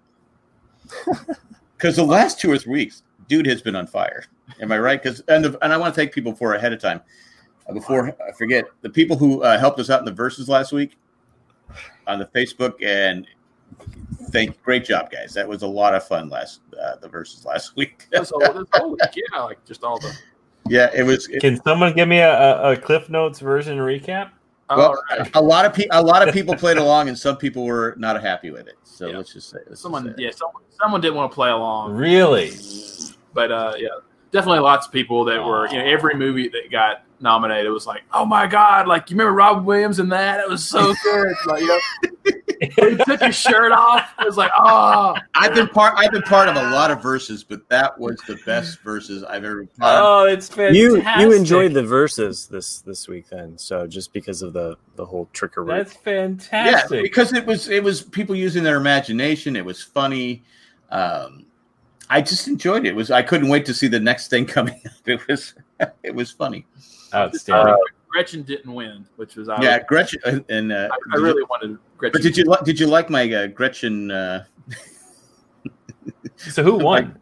because the last two or three weeks, dude has been on fire. Am I right? Because and the, and I want to thank people for ahead of time. Uh, Before I forget, the people who uh, helped us out in the versus last week on the Facebook and thank great job guys. That was a lot of fun last uh, the versus last week. That's all, that's all week, yeah, like just all the. Yeah, it was. It, Can someone give me a, a, a Cliff Notes version recap? well, a lot of people, a lot of people played along, and some people were not happy with it. So let's just say, let's just someone, say yeah, someone, someone didn't want to play along. Really? But uh, yeah, definitely lots of people that were, you know, every movie that got nominated was like, oh my god, like you remember Robin Williams in that? It was so good. like, you know, he took his shirt off. It was like, oh, I've been part. I've been part of a lot of versus, but that was the best versus I've ever. been part of. Oh, it's fantastic. You you enjoyed the versus this this week then, so just because of the the whole trickery. That's fantastic. Yeah, fantastic. because it was it was people using their imagination. It was funny. Um, I just enjoyed it. It was I couldn't wait to see the next thing coming up. It was it was funny. Outstanding. Uh, Gretchen didn't win, which was I yeah, was- Gretchen uh, and uh, I, I did you- really wanted Gretchen. But did you li- did you like my uh, Gretchen? Uh, so who won?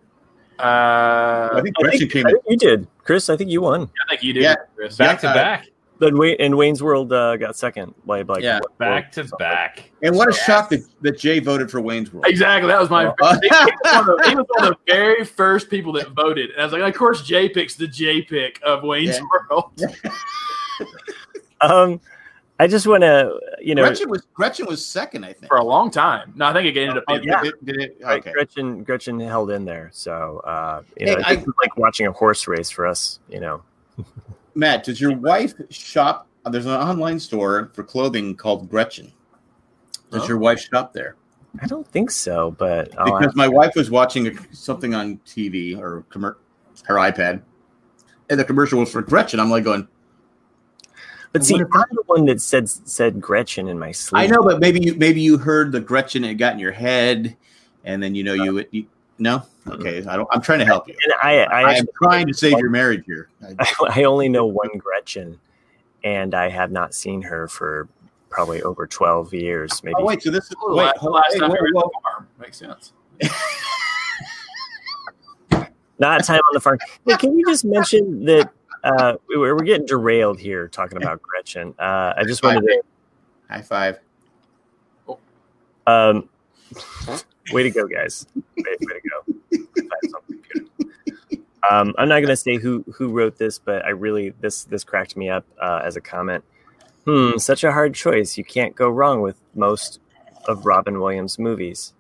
Uh, I think I Gretchen think, came. I think you did, Chris. I think you won. I think you did. Yeah. Chris. Back to uh, back. Then Wayne and Wayne's World uh, got second. Like, like Yeah. what- Back to back. And what a shock that, that Jay voted for Wayne's World. Exactly. That was my. Oh. he, was one of the, he was one of the very first people that voted, and I was like, of course, Jay picks the J pick of Wayne's Yeah. World. Um, I just want to, you know, Gretchen was Gretchen was second, I think. for a long time. No, I think it ended up Oh, being. did it- did it- right, okay. Gretchen Gretchen held in there. So, uh, you Hey, know, I- it's like watching a horse race for us. You know, Matt, does your wife shop? There's an online store for clothing called Gretchen. Does Oh. your wife shop there? I don't think so, but I'll Because my wife was watching something on TV or commer- her iPad, and the commercial was for Gretchen. I'm like going, But see, What I'm the one that said said Gretchen in my sleep. I know, but maybe you maybe you heard the Gretchen and it got in your head, and then you know you, you no. Okay, I don't. I'm trying to help you. And I, I, I am trying to save your marriage here. I- I only know one Gretchen, and I have not seen her for probably over twelve years. Oh, maybe. oh wait, so this is Oh, wait, last, hold- last time whoa, we were at the farm. Makes sense. Not time on the farm. Hey, can you just mention that uh, we- we're, we're getting derailed here talking about Gretchen? Uh, I just wanted to. High five. Um, way to go, guys! Way, way to go! Find something good. Um, I'm not going to say who who wrote this, but I really this this cracked me up uh, as a comment. Hmm, such a hard choice. You can't go wrong with most of Robin Williams' movies.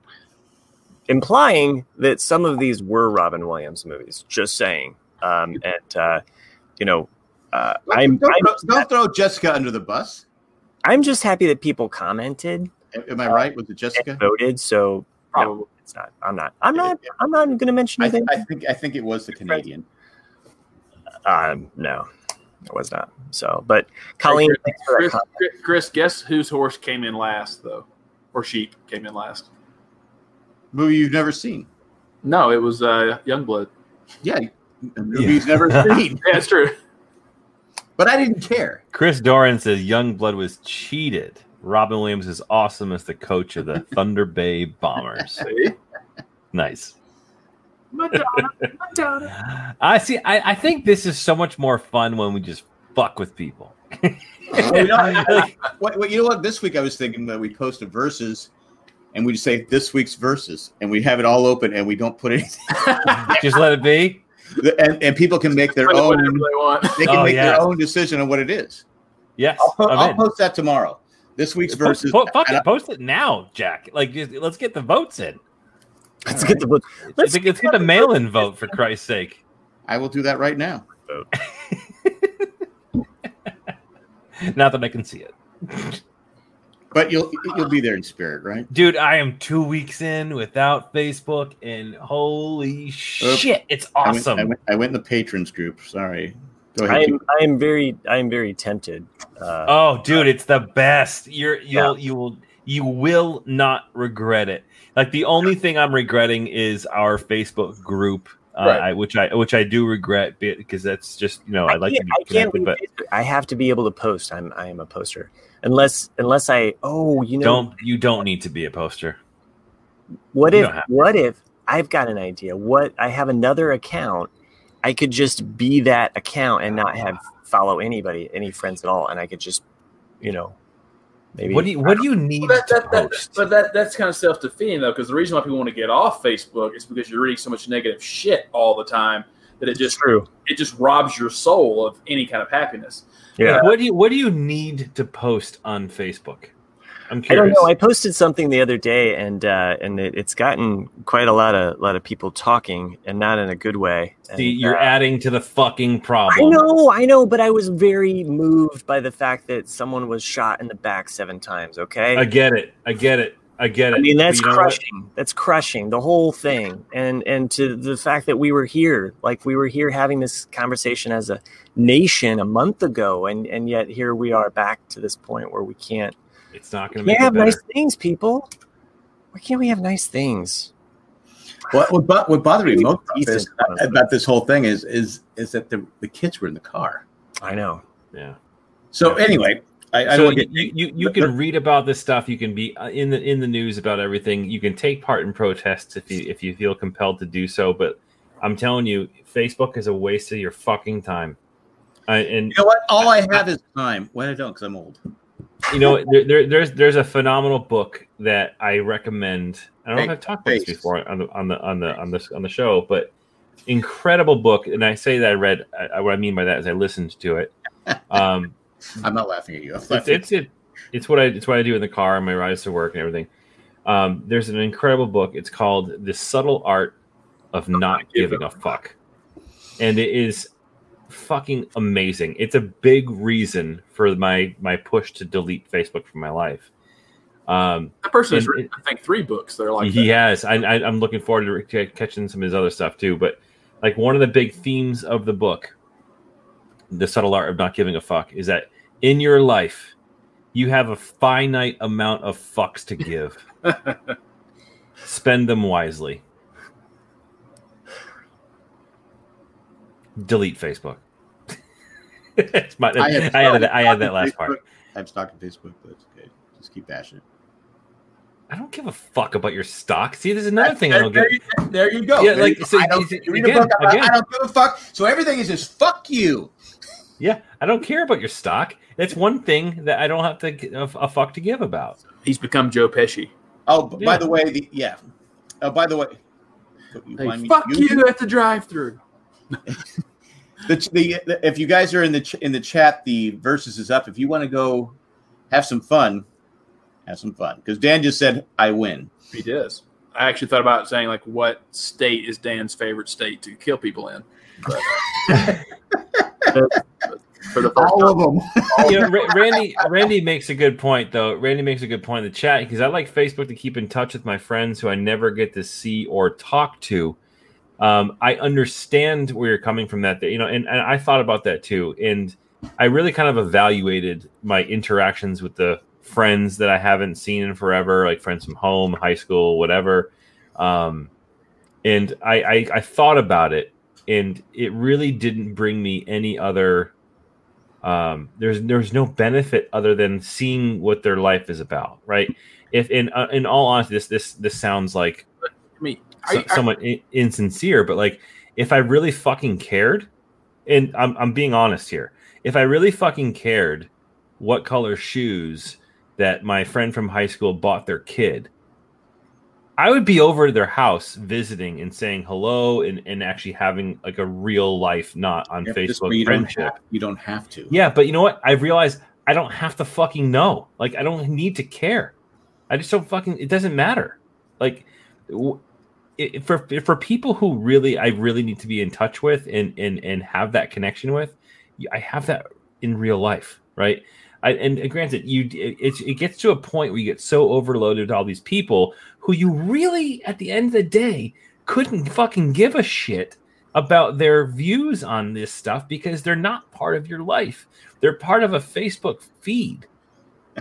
Implying that some of these were Robin Williams movies. Just saying. Um, and uh, you know, uh, Don't, I'm don't, I'm, don't throw Jessica under the bus. I'm just happy that people commented Am I right? Was it Jessica? voted. So no, it's not. I'm not. I'm not. I'm not going to mention I, anything. I think I think it was the Canadian. Um, no, it was not. So, but Colleen, Chris, thanks for that Chris. Chris, Chris, guess whose horse came in last, though? Or sheep came in last? Movie you've never seen. No, it was uh, Youngblood. Yeah, a movie you've never seen. Yeah, it's true. But I didn't care. Chris Doran says Youngblood was cheated. Robin Williams is awesome as the coach of the Thunder Bay Bombers. Nice. Madonna, Madonna. I see. I, I think this is so much more fun when we just fuck with people. Well, you, know, I- what, what- you know what? This week I was thinking that we post a versus, and we just say this week's versus, and we have it all open, and we don't put anything, just let it be. And, and people can make their own. they. They can Oh, make yes. their own decision on what it is. Yes, I'll, I'm I'll post that tomorrow. This week's Post, versus. po- fuck and it, post it now, Jack. Like, just, let's get the votes in. Let's get the vote. Let's, let's get the mail-in vote for Christ's sake. I will do that right now. Not that I can see it. But you'll you'll be there in spirit, right? Dude, I am two weeks in without Facebook, and holy shit, it's I went- awesome. I went, I went in the patrons group. Sorry. Go ahead. I am I am very I am very tempted. Uh, oh, dude, it's the best. You're you'll you will you will not regret it. Like the only thing I'm regretting is our Facebook group, Uh, right. I, which I which I do regret because that's just you know I, like to be I can't but. I have to be able to post. I'm I am a poster. Unless unless I oh you know don't you don't need to be a poster. what you if what if I've got an idea. What I have another account. I could just be that account and not have follow anybody, any friends at all, and I could just, you know, maybe. What do you what do you need Well, that, to that, that, post? but that that's kind of self defeating though, because the reason why people want to get off Facebook is because you're reading so much negative shit all the time that it just True. it just robs your soul of any kind of happiness. Yeah. Uh, what do you what do you need to post on Facebook? I'm I don't know. I posted something the other day, and uh, and it, it's gotten quite a lot of lot of people talking, and not in a good way. And, See, you're uh, adding to the fucking problem. I know, I know, but I was very moved by the fact that someone was shot in the back seven times. Okay, I get it. I get it. I get it. I mean, that's But you know what? crushing. That's crushing the whole thing, and and to the fact that we were here, like we were here having this conversation as a nation a month ago, and and yet here we are back to this point where we can't It's not going to can't make it have better. nice things, people. Why can't we have nice things? What what, bo- what bothered me most about this, about this whole thing is is is that the the kids were in the car. I know. Yeah. So anyway, I, I so don't you, get you, you, you can read about this stuff. You can be uh, in the in the news about everything. You can take part in protests if you if you feel compelled to do so. But I'm telling you, Facebook is a waste of your fucking time. I, and You know what? All I have is time. Well, I don't because I'm old. You know there, there, there's there's a phenomenal book that I recommend. I don't know if I've talked about this before on the on the on the on this on the show, but incredible book. And I say that I read. I, what I mean by that is I listened to it. Um, I'm not laughing at you. I'm it's laughing- it's it, it's what I it's what I do in the car on my rides to work and everything. Um, there's an incredible book. It's called "The Subtle Art of Not Giving a Fuck," and it is fucking amazing. It's a big reason for my my push to delete Facebook from my life. Um, That person has written, I think, three books. They're like he that. has. I, I, I'm looking forward to re- catching some of his other stuff too. But like one of the big themes of the book, the subtle art of not giving a fuck, is that in your life, you have a finite amount of fucks to give. Spend them wisely. Delete Facebook. It's my- I, have added that, I added that last part. Facebook. I'm stalking Facebook, but it's okay. Just keep bashing it. I don't give a fuck about your stock. See, there's another thing I don't there give. there you go. Yeah, There like, so I don't, you- you read again, a book about again. I don't give a fuck. So everything is just fuck you. Yeah, I don't care about your stock. That's one thing that I don't have to g- a, a fuck to give about. He's become Joe Pesci. Oh, Yeah. by the way, the yeah. Oh, by the way, you Hey, mind fuck using- you at the drive-through. the, the, the if you guys are in the ch- in the chat, the versus is up. If you want to go have some fun, have some fun because Dan just said I win. He does. I actually thought about saying like, what state is Dan's favorite state to kill people in? But, uh, for the first All of them. You know, Ra- Randy Randy makes a good point though. Randy makes a good point in the chat because I like Facebook to keep in touch with my friends who I never get to see or talk to. Um, I understand where you're coming from that, you know, and, and I thought about that too. And I really kind of evaluated my interactions with the friends that I haven't seen in forever, like friends from home, high school, whatever. Um, and I, I, I thought about it, and it really didn't bring me any other. Um, there's there's no benefit other than seeing what their life is about, right? If in uh, in all honesty, this this this sounds like mean, so, I, I, somewhat in- insincere, but like if I really fucking cared, and I'm I'm being honest here, if I really fucking cared what color shoes that my friend from high school bought their kid, I would be over to their house visiting and saying hello and, and actually having like a real life, not on Yeah, this way Facebook you don't friendship. have, you don't have to. Yeah, but you know what? I realized I don't have to fucking know. Like I don't need to care. I just don't fucking. It doesn't matter. Like w- it, for for people who really I really need to be in touch with and and and have that connection with, I have that in real life, right? I, and, granted, you it, it gets to a point where you get so overloaded with all these people who you really, at the end of the day, couldn't fucking give a shit about their views on this stuff because they're not part of your life. They're part of a Facebook feed,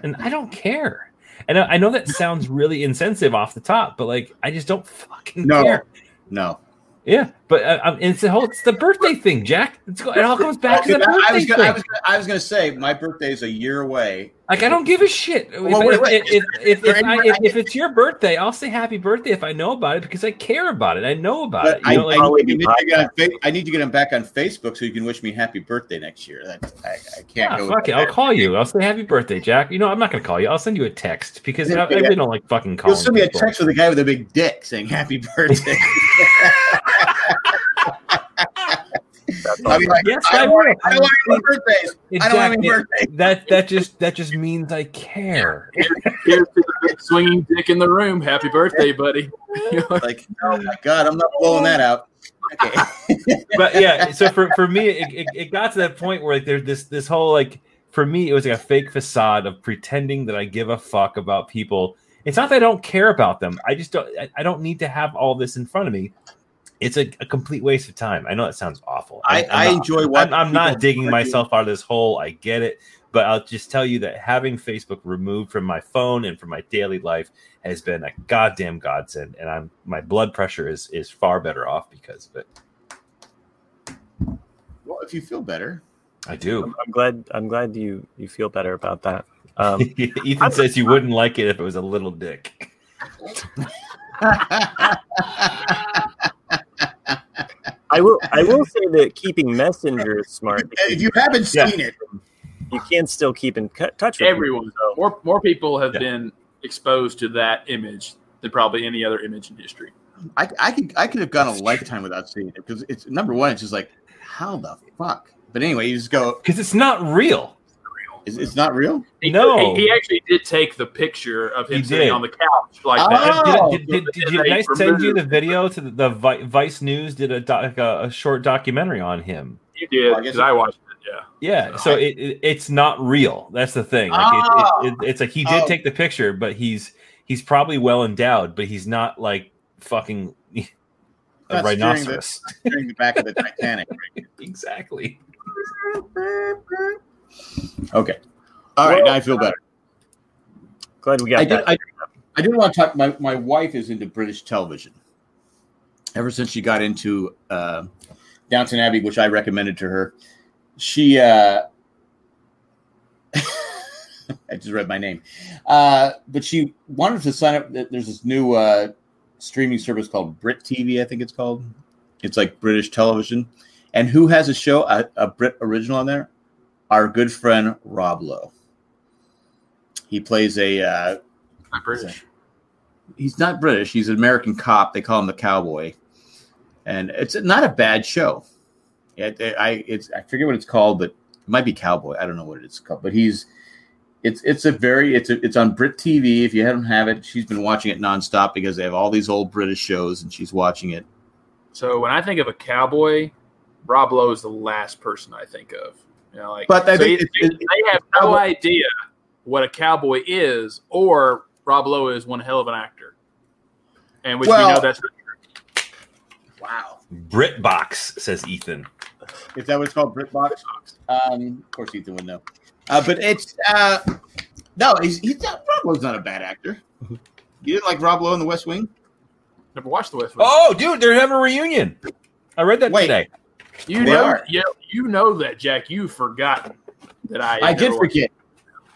and I don't care. And I I know that sounds really insensitive off the top, but like I just don't fucking No, care. no. Yeah, but uh, um, it's the whole it's the birthday thing, Jack. It's, it all comes back to the birthday I was gonna, thing. I was gonna, I was gonna say my birthday is a year away. Like I don't give a shit. If, wait, if, wait. if, if, if, I, if, if it's your birthday, I'll say happy birthday if I know about it because I care about it. I know about But it. I, You know, like, I, need to get, get on I need to get him back on Facebook so you can wish me happy birthday next year. That I, I can't ah, go. fuck it. I'll call you. I'll say happy birthday, Jack. You know, I'm not gonna call you. I'll send you a text because I, I really don't like fucking calling. You'll send me a text with a guy with a big dick saying happy birthday. I'll be like, Yes, I I don't want. I don't want any more birthdays. I don't want any birthdays. That that just that just means I care. Here's to the big swinging dick in the room. Happy birthday, buddy. like, oh my god, I'm not blowing that out. Okay. but yeah, so for, for me, it, it, it got to that point where like there's this this whole like for me, it was like a fake facade of pretending that I give a fuck about people. It's not that I don't care about them. I just don't. I, I don't need to have all this in front of me. It's a, a complete waste of time. I know that sounds awful. I- I'm I not- enjoy I'm, I'm not digging myself out of this hole. I get it, but I'll just tell you that having Facebook removed from my phone and from my daily life has been a goddamn godsend, and I'm my blood pressure is is far better off because of it. well, if you feel better, I do. I'm, I'm glad. I'm glad you you feel better about that. Um, Ethan says you wouldn't like it if it was a little dick. I will. I will say that keeping Messenger is smart. if you haven't Yeah. seen it, you can still keep in touch with Everyone, people, so- more more people have Yeah. been exposed to that image than probably any other image in history. I, I could I could have gone a lifetime without seeing it because it's number one. It's just like how the fuck. But anyway, you just go. Because it's not real. It's, it's not real. He, No. he, he actually did take the picture of him sitting on the couch like Oh. that. Did, did, did, did, They did I send you the video to the, the Vice News? Did a, doc, a, a short documentary on him? You did Well, I guess I watched it. Yeah. Yeah, so it, it, it's not real. That's the thing. Like it, it, ah. it, it's like he did Oh. take the picture, but he's he's probably well endowed, but he's not like fucking a Not steering the- rhinoceros. During the back of the Titanic. exactly. Okay. All right. Now I feel better. glad we got I did. that. I, I did want to talk. My my wife is into British television. Ever since she got into uh, Downton Abbey, which I recommended to her, she. Uh, I just read my name, uh, but she wanted to sign up. There's this new uh, streaming service called Brit TV. I think it's called. It's like British television, and who has a show a, a Brit original on there? Our good friend Rob Lowe. He plays a uh, I'm British. he's not British. He's an American cop. They call him the cowboy, and it's not a bad show. It, it- I it's I forget what it's called, but it might be cowboy. I don't know what it's called, but he's it's it's a very it's a, it's on Brit TV. If you haven't have it, she's been watching it nonstop because they have all these old British shows, and she's watching it. So when I think of a cowboy, Rob Lowe is the last person I think of. You know, like, But I so think either it's- they have no idea what a cowboy is, or Rob Lowe is one hell of an actor, and which we know that's not true. Wow, BritBox says Ethan. is that what it's called? BritBox. Um, of course, Ethan would know. Uh, but it's uh, no, he's he's not. Rob Lowe's not a bad actor. You didn't like Rob Lowe in The West Wing? Never watched the West Wing. Oh, dude, they're having a reunion. I read that Wait. today. You they know, are. you, you know that Jack. You've forgotten that I. I did forget.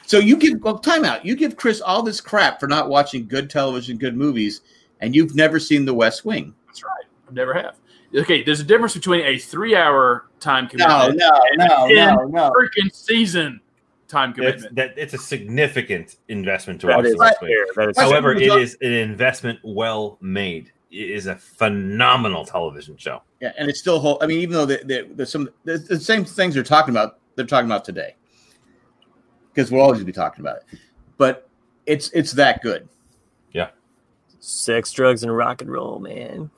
So you give well, time out. You give Chris all this crap for not watching good television, good movies, and you've never seen The West Wing. That's right. I never have. Okay, there's a difference between a three-hour time commitment no, and no, no, no. freaking season time It's, commitment. that, it's a significant investment to That watch the West Wing. fair. That is However, West it Wing was is an investment well made. It is a phenomenal television show. Yeah, and it's still whole. I mean, even though the, the, the some the, the same things they're talking about, they're talking about today, because we'll always be talking about it. But it's it's that good. Yeah. Sex, drugs, and rock and roll, man.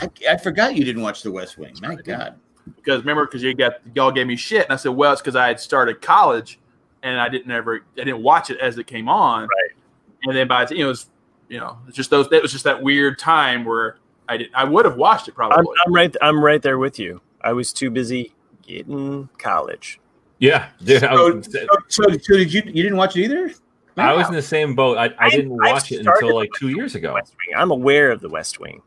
I, I forgot you didn't watch The West Wing. My God. because remember because you got y'all gave me shit and I said well it's because I had started college and I didn't ever I didn't watch it as it came on right and then by the you know it was you know it's just those it was just that weird time where I did I would have watched it probably I'm, I'm right. I'm right there with you. I was too busy getting college. Yeah, dude, So, so, so, so did you? You didn't watch it either? I was in the same boat. I, I I- didn't I watch it until like two years ago. West Wing. I'm aware of the West Wing.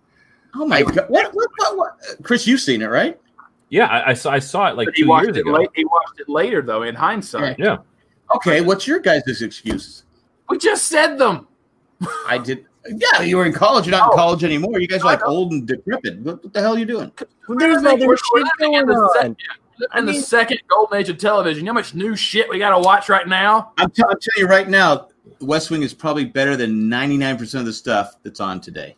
Oh my God! What, what, what, what? Chris, you've seen it, right? Yeah, I, I saw I saw it like But he two years it ago. late, he watched it later though in hindsight Yeah, Okay, what's your guys' excuses? we just said them I did. Yeah, you were in college. You're not Oh. in college anymore. You guys are oh, like old and decrepit. What, what the hell are you doing? There's We're- other shit living in going the sec- on. yeah, in the second golden age of television. You know how much new shit we got to watch right now? I'm, t- I'm telling you right now, West Wing is probably better than 99% of the stuff that's on today.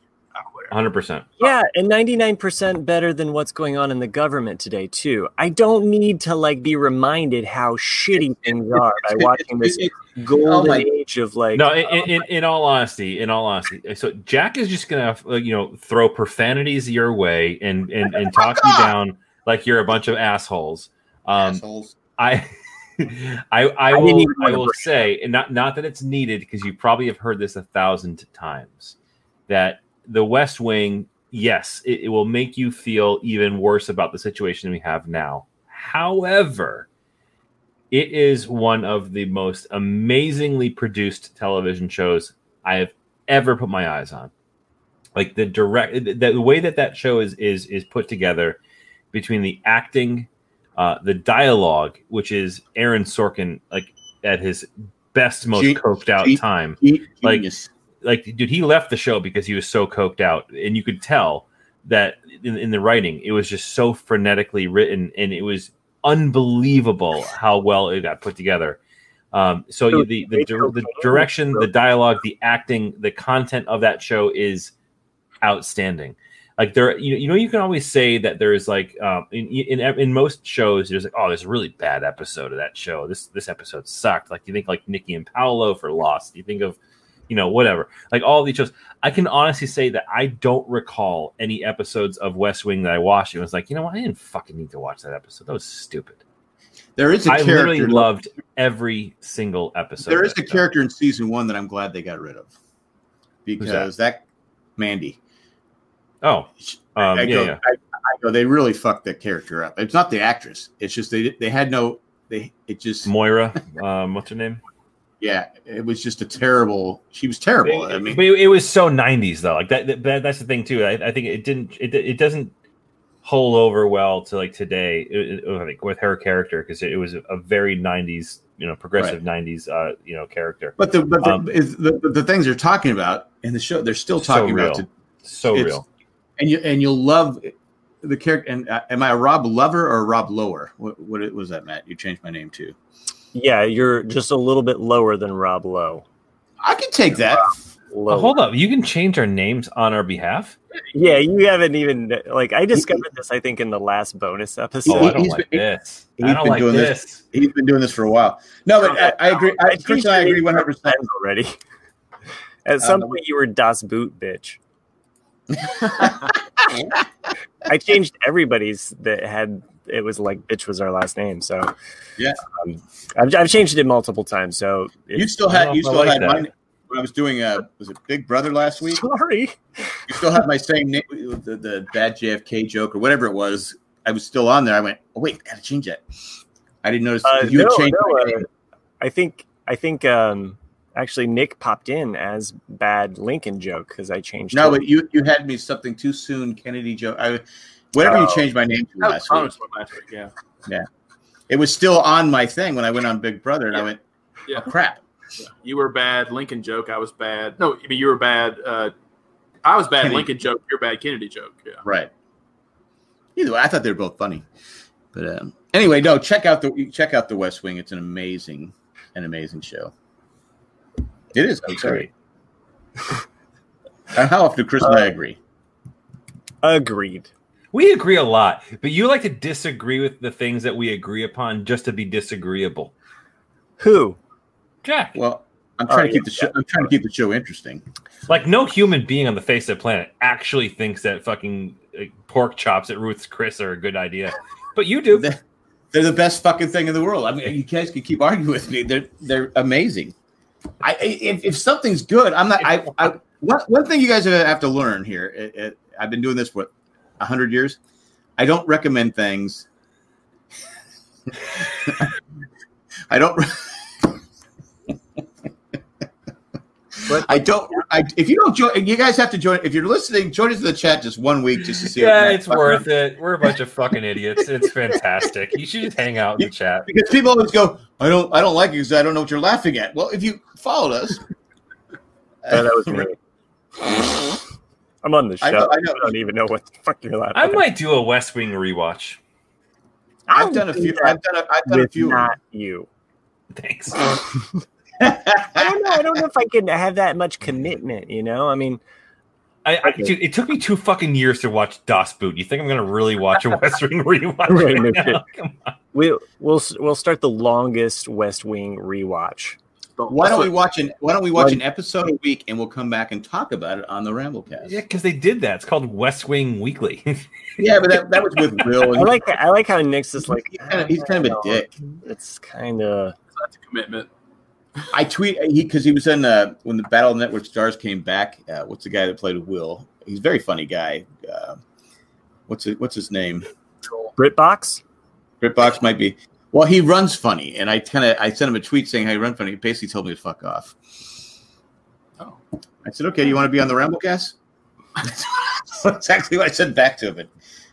Hundred percent. Yeah, and 99% better than what's going on in the government today too. I don't need to like be reminded how shitty things are by watching this golden Oh age of like No, in, in, in, in all honesty, in all honesty, so Jack is just gonna uh, you know throw profanities your way and and and talk you down like you're a bunch of assholes. Um, Assholes. I. I, I will even I will say, and not not that it's needed because you probably have heard this a thousand times, that the West Wing, yes, it, it will make you feel even worse about the situation we have now. However, it is one of the most amazingly produced television shows I have ever put my eyes on. Like the direct, the, the way that that show is is is put together between the acting, uh, the dialogue, which is Aaron Sorkin, like at his best, most coked out time. Genius. Like, dude, he left the show because he was so coked out, and you could tell that in, in the writing, it was just so frenetically written, and it was unbelievable how well it got put together. Um, so So the the, the direction, the dialogue, the acting, the content of that show is outstanding. Like there, you, you know, you can always say that there's like um, in, in in most shows, there's like, oh, there's a really bad episode of that show. This this episode sucked. Like you think like Nikki and Paulo for Lost. You think of you know whatever. Like all these shows, I can honestly say that I don't recall any episodes of West Wing that I watched and was like, you know what, I didn't fucking need to watch that episode. That was stupid. There is a I character. literally loved every single episode. there is that a character in season one that I'm glad they got rid of because that? Mandy. Oh, um, I, yeah, yeah. I, I go. They really fucked that character up. It's not the actress. It's just they they had no. They it just Moira, um, what's her name? Yeah. It was just a terrible. She was terrible. I mean, it, it was so '90s though. Like that, that that's the thing too. I, I think it didn't. It, it doesn't hold over well to like today. It, it- I with her character because it, was a very '90s, you know, progressive '90s, uh, you know, character. but the but the, Um, is the, the things they're talking about in the show, they're still So talking real. about. To, so real. and you and you'll love the character. And uh, am I a Rob Lover or a Rob Lower? What what was that, Matt? You changed my name too. Yeah, you're just a little bit lower than Rob Lowe. I can take that. Low. Oh, hold up, you can change our names on our behalf. Yeah, you haven't even like I discovered this I think in the last bonus episode. Oh, I don't he's like been- this. He's I don't been like doing this. this. He's been doing this for a while. No, but I, I agree. I, changed Chris and I agree name one hundred percent. already. At some Um, point, you were Das Boot bitch. I changed everybody's that had it was like bitch was our last name. So Yeah. um, I've, I've changed it multiple times. So You still had you still like had that. mine when I was doing a was it Big Brother last week? sorry. You still had my same name, the, the bad JFK joke or whatever it was. I was still on there. I went, oh wait, gotta change that. I didn't notice Uh, you no, changed. no, my uh. I think I think um, actually Nick popped in as bad Lincoln joke because I changed. No, it. but you you had me something too soon, Kennedy joke. I, whatever you Oh. changed my name to That was last week. Thomas one last week, yeah. It was still on my thing when I went on Big Brother, and I went, Yeah. oh, crap. Yeah. You were bad. Lincoln joke. I was bad. No, I mean you were bad. Uh, I was bad. Kennedy. Lincoln joke. You're bad. Kennedy joke. Yeah. Right. Either way, I thought they were both funny. But um, anyway, no, check out the check out the West Wing. It's an amazing, an amazing show. It is. I'm sorry. And how often do Chris and I agree? agreed. We agree a lot, but you like to disagree with the things that we agree upon just to be disagreeable. Who? Jack. Well, I'm trying Oh, to keep yeah, the show. I'm trying to keep the show interesting. Like no human being on the face of the planet actually thinks that fucking like, pork chops at Ruth's Chris are a good idea, but you do. They're, they're the best fucking thing in the world. I mean, you guys can keep arguing with me. They're they're amazing. I if, if something's good, I'm not. I, I one, one thing you guys have to learn here. It, it, I've been doing this for a hundred years. I don't recommend things. I don't. But, I don't. I, if you don't join, you guys have to join. If you're listening, join us in the chat just one week just to see. Yeah, it's worth it. We're a bunch of fucking idiots. It's fantastic. You should just hang out in the chat. because people always go, "I don't, I don't like you because I don't know what you're laughing at." Well, if you followed us, Oh, that was me. I'm on the show. I I, know- I don't even know what the fuck you're laughing I at. might do a West Wing rewatch. I've done a few. I've done. A, I've done a with few. not you. Thanks. I don't know. I don't know if I can have that much commitment. You know, I mean, I, I dude, it took me two fucking years to watch Das Boot. You think I'm gonna really watch a West Wing rewatch? Right, Right now? Come on. we we'll we'll start the longest West Wing rewatch. Why don't we watch an Why don't we watch Like- an episode a week and we'll come back and talk about it on the Ramblecast? Yeah, because they did that. It's called West Wing Weekly. Yeah, but that, that was with Will. I like I like how Nick's is like he's kind of he's kind of a dick. it's kind of That's a commitment. I tweet he because he was in uh, when the Battle Network stars came back. Uh, what's the guy that played with Will? He's a very funny guy. Uh, what's it, What's his name? BritBox. Britbox might be. Well, he runs funny, and I kind of I sent him a tweet saying how he run funny. He basically told me to fuck off. Oh. I said, okay, you want to be on the Ramblecast? That's exactly what I said back to him, but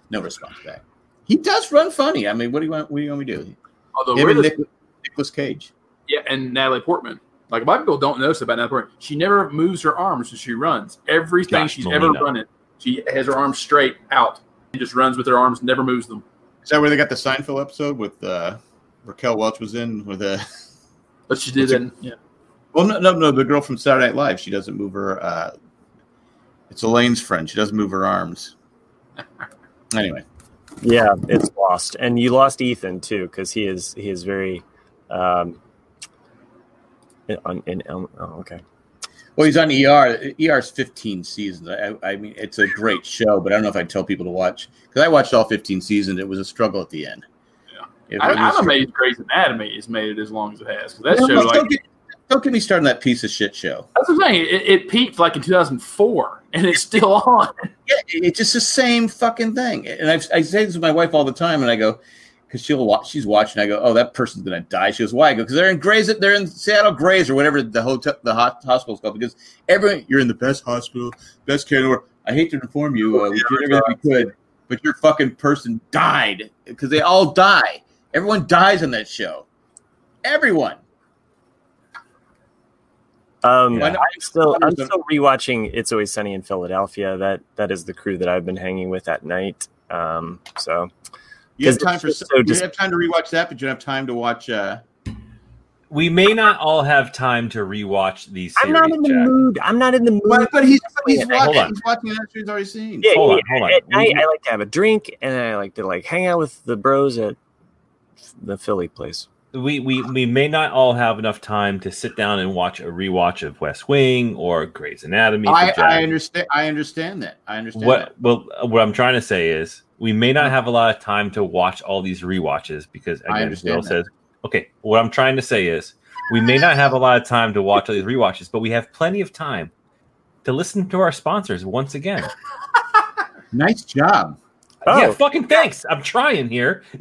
no response back. He does run funny. I mean, what do you want? What do you want me to do? Although Him we're the- Nicolas Cage. Yeah, and Natalie Portman. Like a lot of people don't notice about Natalie Portman. She never moves her arms when she runs. Everything Josh she's ever running, she has her arms straight out and just runs with her arms, never moves them. Is that where they got the Seinfeld episode with uh, Raquel Welch was in with a? But she didn't. Yeah. Well, no, no, no. The girl from Saturday Night Live. She doesn't move her. Uh, it's Elaine's friend. She doesn't move her arms. Anyway, Yeah, it's lost, and you lost Ethan too because he is he is very. Um, in, on, in, oh, okay. well, he's on ER. ER's 15 seasons. I, I mean, it's a great show, but I don't know if I'd tell people to watch because I watched all 15 seasons. It was a struggle at the end. I, I'm amazed Grey's Anatomy has made it as long as it has. that No, show, no, like, don't, get, don't get me started on that piece of shit show. that's what I'm. It, it peaked like in 2004, and it's still on. Yeah, it's just the same fucking thing. And I've, I say this to my wife all the time, and I go, because she'll watch, she's watching. I go, oh, that person's gonna die. She goes, why? I go, because they're in Grays, they're in Seattle Grays or whatever the hotel, the hot hospital's called. Because everyone, you're in the best hospital, best care the world. I hate to inform you, uh, we did everything we could, but your fucking person died because they all die. Everyone dies on that show. Everyone. Um, Yeah. I'm still I'm still rewatching It's Always Sunny in Philadelphia. That that is the crew that I've been hanging with at night. Um, so You have 'Cause time for so you dis- have time to rewatch that, but you don't have time to watch. Uh, we may not all have time to rewatch these I'm not in the Jack. mood. I'm not in the mood. but, but he's he's Yeah, hold watching. He's watching an episode he's already seen. Yeah, Hold on, yeah, hold on. At night, We- I like to have a drink, and I like to like hang out with the bros at the Philly place. we, we we may not all have enough time to sit down and watch a rewatch of West Wing or Grey's Anatomy. I, I understand. I understand that. I understand what that. well what I'm trying to say is we may not have a lot of time to watch all these rewatches because I again, understand Will says okay. What I'm trying to say is we may not have a lot of time to watch all these rewatches, but we have plenty of time to listen to our sponsors once again. Nice job. Oh. Yeah, fucking thanks. I'm trying here.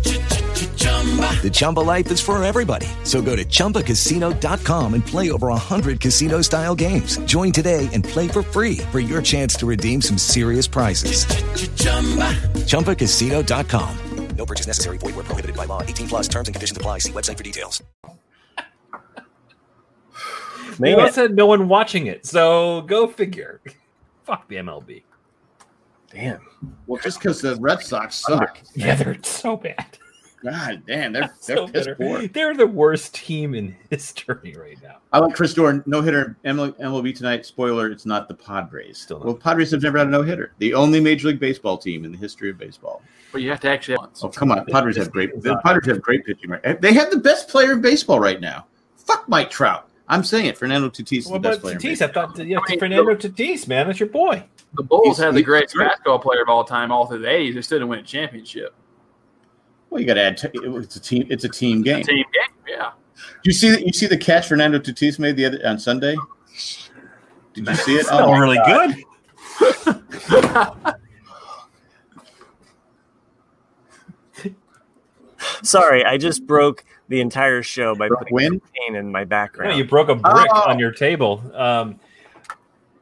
The Chumba life is for everybody. So go to ChumbaCasino.com and play over 100 casino style games. Join today and play for free for your chance to redeem some serious prizes. chumba ChumbaCasino.com. No purchase necessary. Void where prohibited by law. 18 plus terms and conditions apply. See website for details. They all said no one watching it, so go figure. Fuck the MLB. Damn. Well, just because the Red Sox suck. Yeah, they're so bad. God damn, they're they're So piss bitter. poor. They're the worst team in history right now. I like Chris Dorn, no hitter MLB tonight. Spoiler: It's not the Padres. Still well, Padres have never had a no hitter. The only Major League Baseball team in the history of baseball. But you have to actually have Oh come on, Padres have great. The Padres have great pitching. Right, they have the best player in baseball right now. Fuck Mike Trout. I'm saying it. Fernando Tatis is What the best about player. in Tatis? I thought yeah, Fernando Tatis, man, that's your boy. The Bulls He's- had the greatest great. basketball player of all time, all through the '80s. They still didn't win a championship. Well, you got to add. T- it's a team. It's a team game. Team game, yeah. You see that? You see the catch Fernando Tatis made the other on Sunday. Did you see it? Smelled my really God. good. Sorry, I just broke the entire show by putting wind? cocaine in my Yeah, background. you broke a brick Oh. on your table. Um,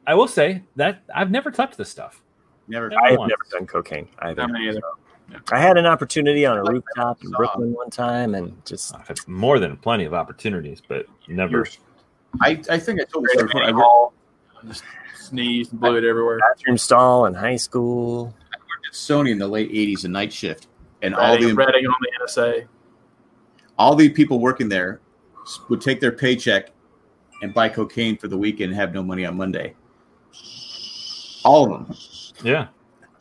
I will say that I've never touched this stuff. Never. Never I have never done cocaine either. Not me either. I had an opportunity on a rooftop in. Brooklyn one time, and just I've had more than plenty of opportunities, but never. I, I think I told you before. I worked, just sneezed and blew it everywhere. bathroom stall in high school. I worked at Sony in the late '80s, a night shift, and all the Reading on the NSA. all the people working there would take their paycheck and buy cocaine for the weekend and have no money on Monday. All of them. Yeah.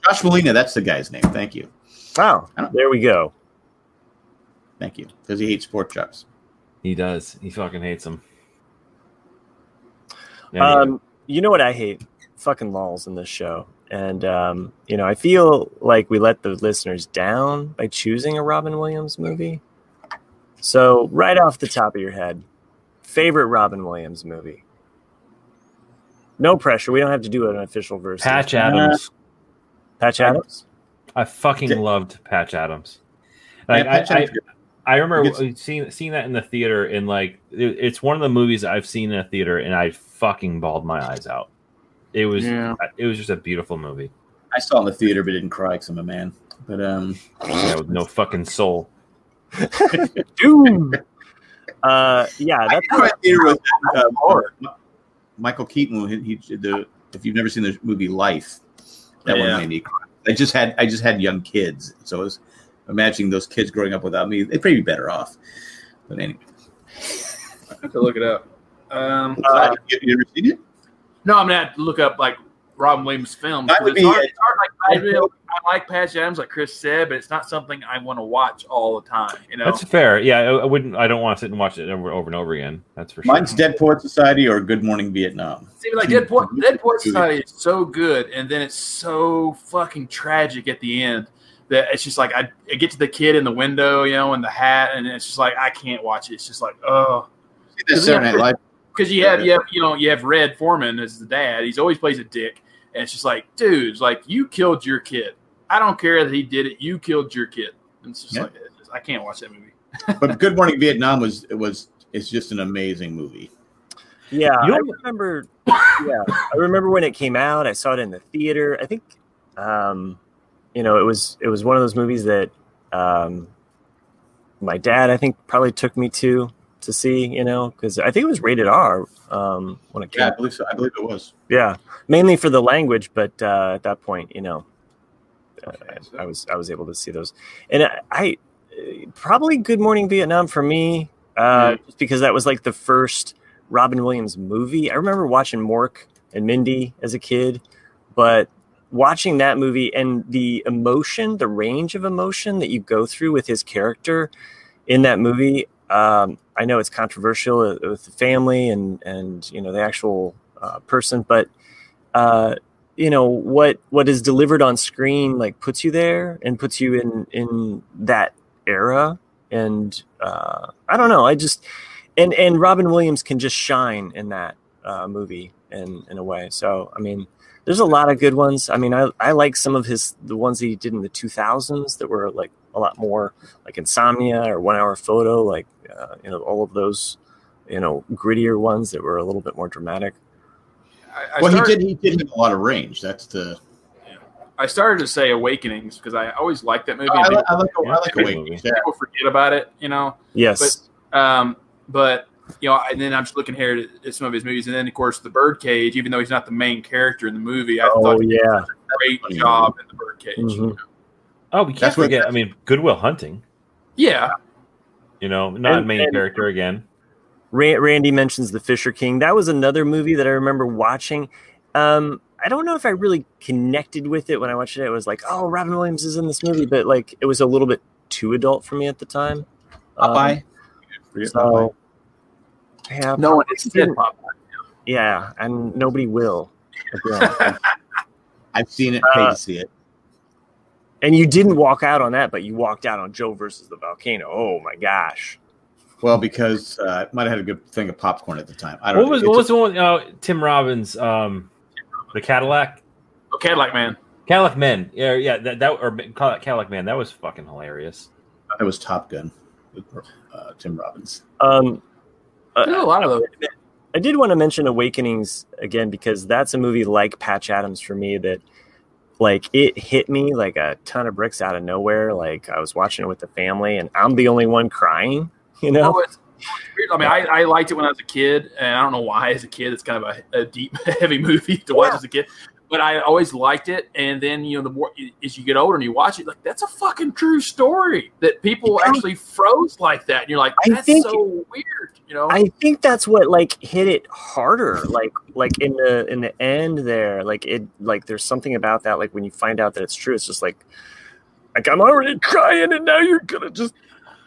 Josh Malina, that's the guy's name. Thank you. Wow, there we go. Thank you. Because he hates pork chops. He does. He fucking hates them. Yeah, Um, you know what I hate? Fucking lulls in this show. And um, you know, I feel like we let the listeners down by choosing a Robin Williams movie. So, right off the top of your head, favorite Robin Williams movie? No pressure. We don't have to do an official version. Patch Adams. Patch Adams. I fucking Did- loved Patch Adams. Yeah, Patch I, Adams I. I remember It's- seeing seeing that in the theater, and like it- it's one of the movies I've seen in a theater, and I fucking bawled my eyes out. It was Yeah. it was just a beautiful movie. I saw it in the theater, but didn't cry because I'm a man. But um, Yeah, with no fucking soul. Doom. uh, yeah, that's saw it in the theater with uh, Michael Keaton. He, he the if you've never seen the movie Life, that Yeah. one made me cry. I just had I just had young kids, so I was imagining those kids growing up without me. They'd probably be better off. But anyway, I have to look it up. Um, Uh, you, you ever seen it? no, I'm gonna have to look up like Robin Williams films. That would be- hard, it's hard, like, I, really, I like Patch Adams, like Chris said, but it's not something I want to watch all the time. You know, That's fair. Yeah, I, I wouldn't. I don't want to sit and watch it over, over and over again. That's for sure. Mine's Dead Poet Society or Good Morning Vietnam. See, like Dead Poet, Dead Poet Society is so good, and then it's so fucking tragic at the end that it's just like I, I get to the kid in the window, you know, in the hat, and it's just like I can't watch it. It's just like oh, See that Saturday Night Live? because you have you have you know you have Red Forman as the dad. He's always plays a dick, and it's just like, dude, it's like you killed your kid. I don't care that he did it. You killed your kid. And it's just Yeah. like it's just, I can't watch that movie. But Good Morning Vietnam was it was it's just an amazing movie. Yeah, You I remember. Yeah, I remember when it came out. I saw it in the theater. I think, um, you know, it was it was one of those movies that um, my dad, I think, probably took me to to see. You know, because I think it was rated R um, when it came. Yeah, I believe so. I believe it was. Yeah, mainly for the language, but uh, at that point, you know, uh, I was I was able to see those, and I, I probably Good Morning Vietnam for me, uh, just because that was like the first Robin Williams movie. I remember watching Mork and Mindy as a kid, but watching that movie and the emotion, the range of emotion that you go through with his character in that movie. Um, I know it's controversial uh, with the family and and you know the actual uh, person, but uh, you know what what is delivered on screen like puts you there and puts you in in that era. And uh, I don't know, I just and and Robin Williams can just shine in that uh, movie. in in a way. So I mean, there's a lot of good ones. I mean, I I like some of his the ones that he did in the 2000s that were like a lot more like Insomnia or One Hour Photo, like uh, you know all of those you know grittier ones that were a little bit more dramatic. I well, started- he did. He did have a lot of range. That's the. I started to say Awakenings because I always liked that movie. Oh, I and like- I like- people- I like people- Awakenings, yeah. People forget about it, you know. Yes. But, um, but you know, and then I'm just looking here at, at some of his movies, and then of course the Birdcage. Even though he's not the main character in the movie, I Oh, thought he did yeah. a great job in the Birdcage. Mhm. Oh, we can't That's forget. I mean, Good Will Hunting. Yeah, You know, not And- main and- character again. Randy mentions The Fisher King. That was another movie that I remember watching. Um, I don't know if I really connected with it when I watched it. It was like, oh, Robin Williams is in this movie, but like it was a little bit too adult for me at the time. Um, Popeye. So, yeah, no one probably has said didn't- Yeah, and nobody will. Again. I've seen it. Paid Uh, to see it. and you didn't walk out on that, but you walked out on Joe versus the volcano. Oh my gosh! Well, because uh, I might have had a good thing of popcorn at the time. I don't. What was know. what was the one? Uh, Tim Robbins, um, the Cadillac, Oh, Cadillac Man. Cadillac Men. Yeah, yeah. That, that or Cadillac Man. That was fucking hilarious. a, it was Top Gun with uh, Tim Robbins. Um, uh, There's a lot of those. I did want to mention Awakenings again because that's a movie like Patch Adams for me that like it hit me like a ton of bricks out of nowhere. Like I was watching it with the family and I'm the only one crying, you know? Oh, it's- it's. I mean, I, I liked it when I was a kid, and I don't know why. As a kid, it's kind of a, a deep, heavy movie to watch as a kid. But I always liked it, and then you know, the more as you get older and you watch it, like that's a fucking true story that people actually froze like that, and you're like, that's so weird, you know? I think that's what like hit it harder. Like like in the in the end there, like it like there's something about that. Like when you find out that it's true, it's just like like I'm already crying, and now you're gonna just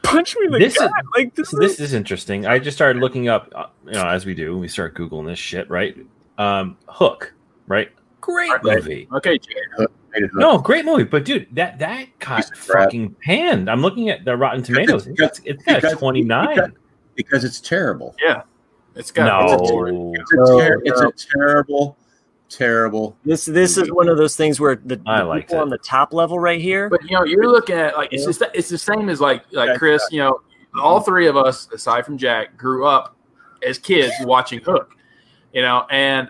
punch me in the This gut. is like this, this is interesting. I just started looking up, uh, you know, as we do, we start googling this shit, right? Um, Hook, right? Great movie. Okay, Jared. No, great movie, but dude, that that got fucking panned. I'm looking at the Rotten Tomatoes. It's, it's got because- a 29. Because- because it's terrible. Yeah, it's got it's a- no, It's a, No, it's no. a terrible, terrible. this this is one of those things where the, I the liked people it. on the top level right here. But you know, you're looking at like it's just it's the same as like like Yeah, Chris. You know, all three of us, aside from Jack, grew up as kids watching Hook. You know, and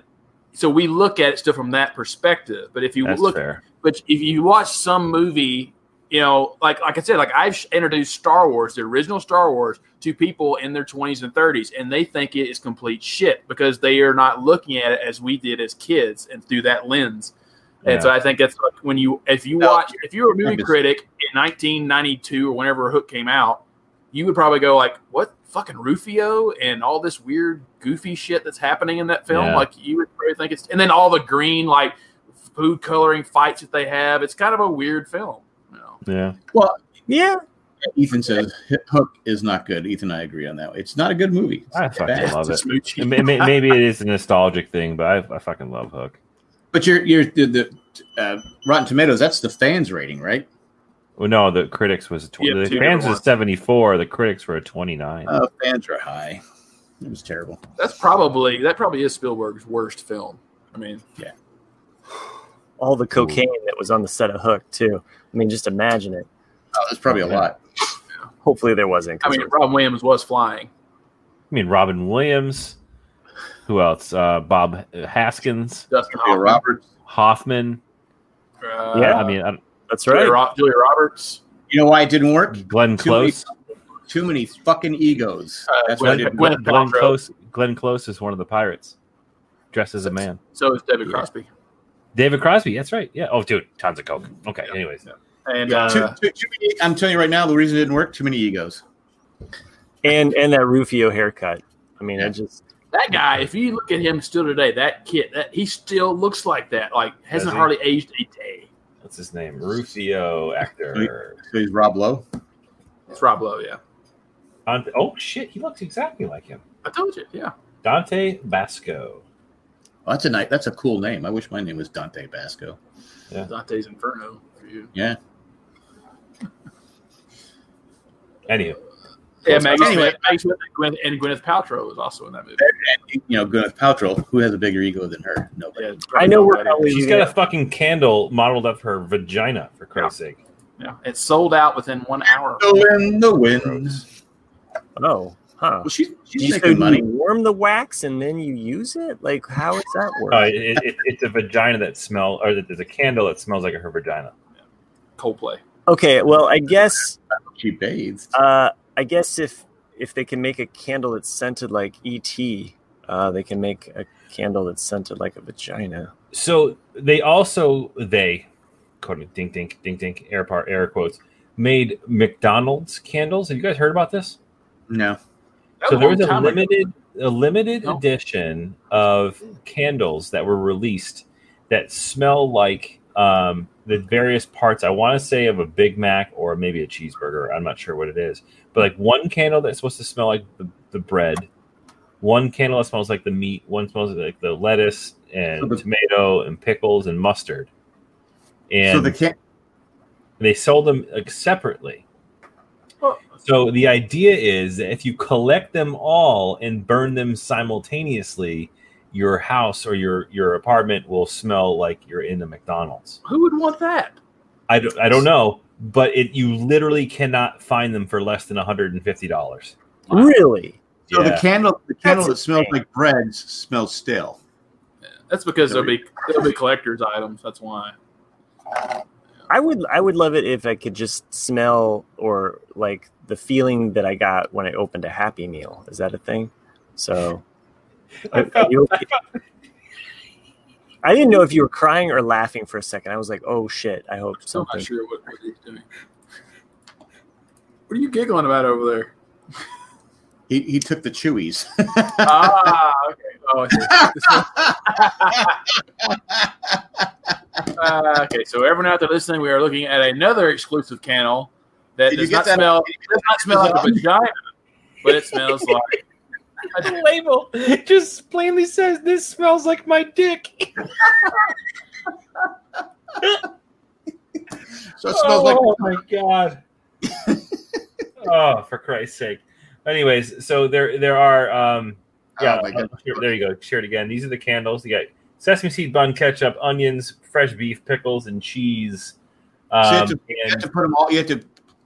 so we look at it still from that perspective. But if you that's look, fair. but if you watch some movie, you know, like like I said, like I've introduced Star Wars, the original Star Wars, to people in their twenties and thirties, and they think it is complete shit because they are not looking at it as we did as kids and through that lens. And so I think that's like when you if you watch if you were a movie critic in 1992 or whenever Hook came out, you would probably go like, "What fucking Rufio and all this weird goofy shit that's happening in that film?" Yeah. Like you would probably think it's and then all the green like food coloring fights that they have. It's kind of a weird film. You know? Yeah. Well, yeah, Ethan says Hook is not good. Ethan, I agree on that. It's not a good movie. It's I fucking bad. love it. It's smoochy. And may- may- Maybe it is a nostalgic thing, but I, I fucking love Hook. But you're you're the, the uh, Rotten Tomatoes. That's the fans rating, right? Well, no, the critics was a tw- Yeah, the fans was 74, the critics were a 29. Uh, fans are high. It was terrible. That's probably that probably is Spielberg's worst film. I mean, yeah. all the cocaine that was on the set of Hook too. I mean, just imagine it. Oh, that's probably a Okay. lot. Hopefully there wasn't. I mean, it- Robin Williams was flying. I mean, Robin Williams. Who else? Uh, Bob Hoskins, Dustin Julia Hoffman. Roberts. Hoffman. Uh, Yeah. I mean, I, that's Julia, right. Ro- Julia Roberts. You know why it didn't work? Glenn Too many, Close. too many fucking egos. Uh, That's why it Gwen- didn't Gwen- work. Glenn Close. Glenn Close is one of the pirates, dressed as a man. So is David Crosby. David Crosby. That's right. Yeah. Oh, dude, tons of coke. Okay. Anyways, And Yeah, uh, too, too, too many, I'm telling you right now, the reason it didn't work, too many egos. and and that Rufio haircut. I mean, I just that guy, if you look at him still today, that kid, that he still looks like that. Like hasn't Does he? hardly aged a day. what's his name? Rufio actor. So he's Rob Lowe. It's Rob Lowe, yeah. Dante, oh shit, he looks exactly like him. I told you, yeah. Dante Basco. Oh, that's a nice, that's a cool name. I wish my name was Dante Basco. Yeah. Dante's Inferno for you. Yeah. Anywho, Yeah, Maggie Anyway. Smith, and, Gwyneth, and Gwyneth Paltrow was also in that movie. And, you know, Gwyneth Paltrow, who has a bigger ego than her? Nobody. I know we're probably She's got a fucking candle modeled after her vagina, for Christ's sake. Yeah, it sold out within one hour. The wind, the wind. Oh, huh. Well, she's, she's you, so making do money. you warm the wax and then you use it? Like, how does that work? Uh, it, it, it's a vagina that smells, or there's a candle that smells like her vagina. Coldplay. Okay, well, I guess She bathes. uh, I guess if if they can make a candle that's scented like ET, uh, they can make a candle that's scented like a vagina. So they also they, quoting dink dink dink dink air part air quotes made McDonald's candles. Have you guys heard about this? No. So there was a limited a limited No. edition of candles that were released that smell like um, the various parts. I want to say of a Big Mac or maybe a cheeseburger. I'm not sure what it is, but like one candle that's supposed to smell like the, the bread, one candle that smells like the meat, one smells like the lettuce and So the- tomato and pickles and mustard. And so the can- they sold them like, separately. So the idea is that if you collect them all and burn them simultaneously, your house or your your apartment will smell like you're in a McDonald's. Who would want that? I don't, I don't know, but it you literally cannot find them for less than $150. Really? So the candle, the candle that smells insane. like bread smells stale. That's because there'll be there'll be collector's items. That's why. I would I would love it if I could just smell or like the feeling that I got when I opened a Happy Meal. Is that a thing? So are- are you okay? I didn't know if you were crying or laughing for a second. I was like, "Oh shit!" I hope Still something. not sure what, what he's doing. What are you giggling about over there? He, he took the chewies. ah, okay. Oh, I uh, okay. So everyone out there listening, we are looking at another exclusive candle that Did you does get not that- smell does not smell like a vagina, but it smells like The label just plainly says this smells like my dick. so it smells like oh my god. oh, for Christ's sake. Anyways, so there there are um yeah, Oh my God. uh, here- there you go. Share it again. These are the candles. You got sesame seed bun, ketchup, onions, fresh beef, pickles, and cheese. So you, have Um, to, you have and to put them all. You have to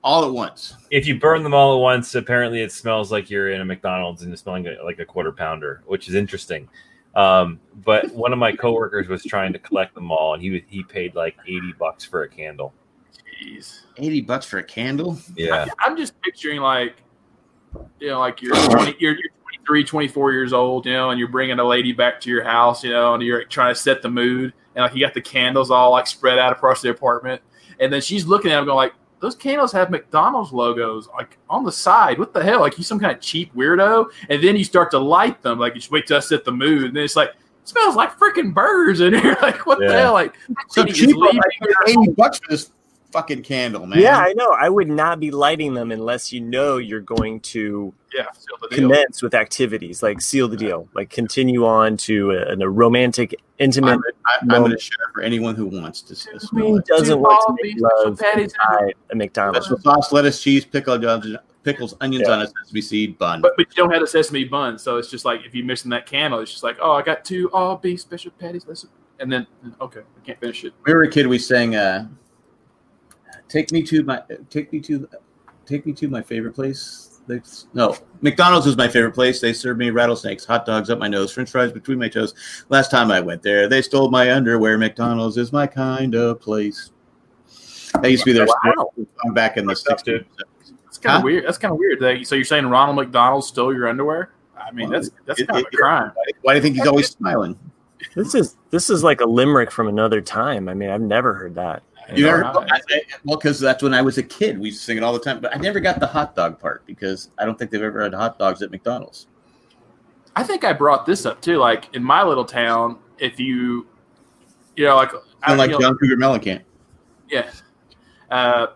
all at once. if you burn them all at once, apparently it smells like you're in a McDonald's and you're smelling like a quarter pounder, which is interesting. Um, but one of my coworkers was trying to collect them all, and he he paid like eighty bucks for a candle. Jeez. Eighty bucks for a candle. Yeah, I'm just picturing like, you know, like you're 20, you're, you're 23, 24 years old, you know, and you're bringing a lady back to your house, you know, and you're trying to set the mood, and like you got the candles all like spread out across the apartment, and then she's looking at them going like, those candles have McDonald's logos like on the side. What the hell? Like you some kind of cheap weirdo, and then you start to light them, like you just wait till I set the mood, and then it's like. It smells like freaking burgers in here. Like what the hell? Like So cheap. leaving her- Eighty bucks for this fucking candle, man. Yeah, I know. I would not be lighting them unless you know you're going to yeah, seal the deal. commence with activities like seal the deal, like continue on to a, a romantic, intimate. I'm, I, I'm going to share for anyone who wants to s- smell Who it. doesn't Two want to make beef special love patties. inside a McDonald's? Special sauce, lettuce, cheese, pickle, pickles, onions Yeah. on a sesame seed bun. But, but you don't have a sesame bun, so it's just like if you're missing that candle, it's just like, oh, I got two all beef special patties, listen, and then okay, I can't finish it. When we were a kid, we sang uh, "Take me to my take me to take me to my favorite place." They, no, McDonald's is my favorite place. They served me rattlesnakes, hot dogs up my nose, French fries between my toes. Last time I went there, they stole my underwear. McDonald's is my kind of place. I used to be there. Wow. I'm back in the '60s. That's kind of Huh? weird. That's kind of weird. That, so you're saying Ronald McDonald stole your underwear? I mean, that's that's It- kind of a crime. Why do you think he's always smiling? This is this is like a limerick from another time. I mean, I've never heard that. You never, I- I, I, well, because that's when I was a kid. We used to sing it all the time, but I never got the hot dog part because I don't think they've ever had hot dogs at McDonald's. I think I brought this up too. Like in my little town, if you, you know, like I Kind of like you know, John Cougar Mellencamp. Yeah. Uh,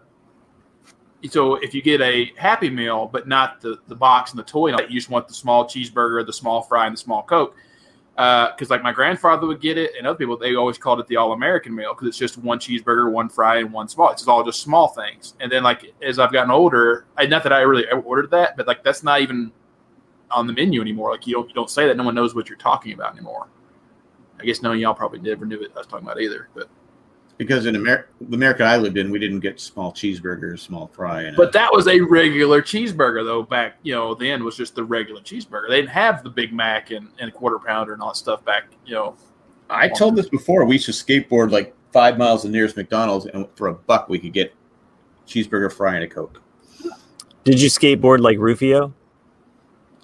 so if you get a Happy Meal, but not the, the box and the toy, you just want the small cheeseburger, the small fry, and the small Coke, Uh, because like my grandfather would get it, and other people they always called it the all American meal because it's just one cheeseburger, one fry, and one small. It's all just small things. And then like as I've gotten older, I, not that I really ordered that, but like that's not even on the menu anymore. Like you don't you don't say that. No one knows what you're talking about anymore. I guess none of y'all probably never knew what I was talking about either. But Because in Amer- the America I lived in, we didn't get small cheeseburgers, small fry, and but that was a regular cheeseburger though. Back you know then was just the regular cheeseburger. They didn't have the Big Mac and, and a quarter pounder and all that stuff back. You know, I told this before. We used to skateboard like five miles to the nearest McDonald's, and for a buck, we could get cheeseburger, fry, and a coke. Did you skateboard like Rufio?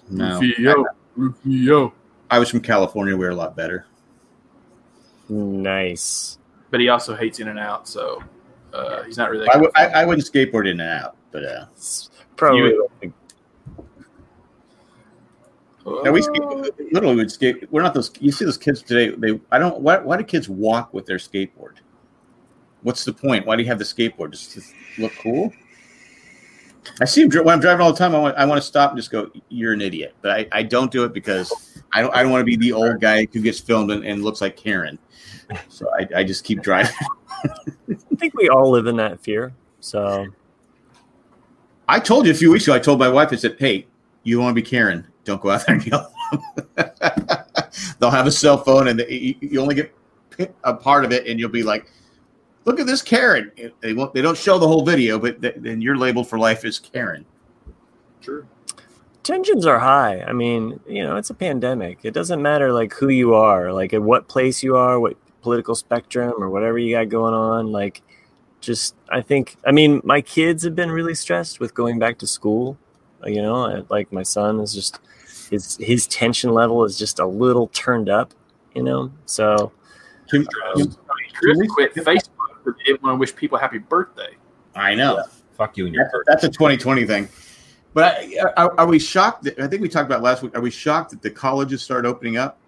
No, Rufio, Rufio. I was from California. We were a lot better. Nice. But he also hates In and Out, so uh, he's not really. I w- I, I wouldn't skateboard in and out, but uh, Probably. You- like- no, we skate, literally would skate. We're not those. You see those kids today. They I don't. Why, why do kids walk with their skateboard? What's the point? Why do you have the skateboard? Just to look cool? I see him when I'm driving all the time. I want I want to stop and just go. You're an idiot. But I, I don't do it because I don't I don't want to be the old guy who gets filmed and, and looks like Karen. So I, I just keep driving. I think we all live in that fear. So I told you a few weeks ago. I told my wife. I said, "Hey, you want to be Karen? Don't go out there and yell." They'll have a cell phone, and they, you, you only get a part of it, and you'll be like, "Look at this Karen." They won't. They don't show the whole video, but th- then you're labeled for life as Karen. True. Tensions are high. I mean, you know, it's a pandemic. It doesn't matter like who you are, like at what place you are, what political spectrum or whatever you got going on. Like, just I think. I mean, my kids have been really stressed with going back to school. Uh, you know, like my son is just his his tension level is just a little turned up. You know, so Can- um, Chris quit Facebook because he didn't want to wish people happy birthday. I know. Fuck you and your That's, that's a 2020 thing. But I, are, are we shocked? That, I think we talked about last week. Are we shocked that the colleges start opening up,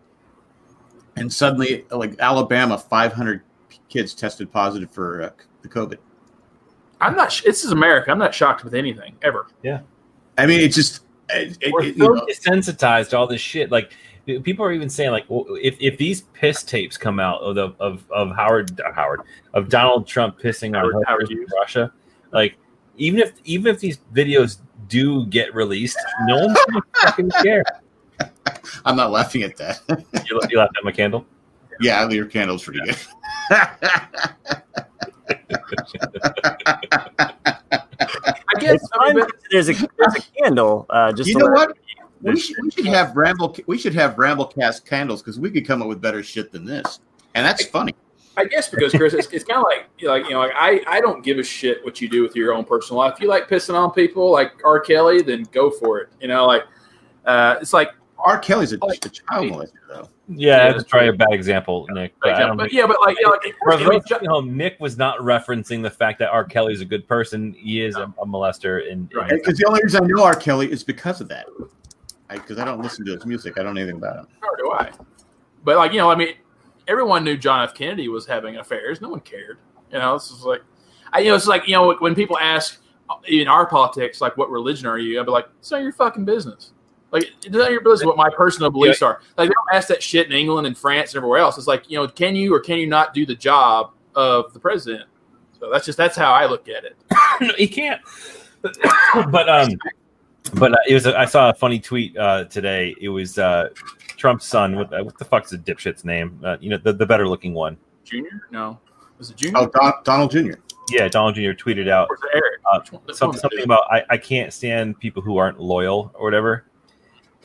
and suddenly, like Alabama, 500 kids tested positive for uh, the COVID? I'm not. This is America. I'm not shocked with anything ever. Yeah. I mean, it's just it, it- We're it- so you know, desensitized to all this shit. Like people are even saying, like, well, if, if these piss tapes come out of the, of of Howard Howard of Donald Trump pissing on Howard- Howard hookers in Russia, like even if even if these videos do get released, no one's gonna fucking care. I'm not laughing at that. You, you laughed at my candle. yeah, your candle's pretty good. I guess. it's fine there's a there's a candle. Uh, just you know what? We should, we should have Ramble. We should have Ramblecast candles because we could come up with better shit than this, and that's funny. I guess because Chris, it's, it's kind of like like you know, like I I don't give a shit what you do with your own personal life. If you like pissing on people like R. Kelly, then go for it. You know, like uh, it's like R. Kelly's a, a child molester, though. Yeah, that's probably a bad example, Nick. But I don't but yeah, but like you know, like For those at home, Nick was not referencing the fact that R. Kelly is a good person. He is a, a molester, and, and Because the only reason I know R. Kelly is because of that. Because I, don't listen to his music, I don't know anything about him. Nor do I. But like you know, I mean, everyone knew John F. Kennedy was having affairs. No one cared. You know, it's just like, I you know, it's like you know when people ask in our politics, like, what religion are you? I'd be like, it's not your fucking business. Like, it's not your business what my personal beliefs are. Like, they don't ask that shit in England and France and everywhere else. It's like, you know, can you or can you not do the job of the president? So that's just that's how I look at it. no, he can't. but um, but uh, it was. A, I saw a funny tweet uh, today. It was uh, Trump's son. What, what the fuck's the dipshit's name? Uh, you know, the, the better looking one. Junior? No, was it Junior? Oh, Don, Donald Jr. Yeah, Donald Jr. tweeted out Or was it Eric? uh, Which one- which some, one was something about I, I can't stand people who aren't loyal or whatever.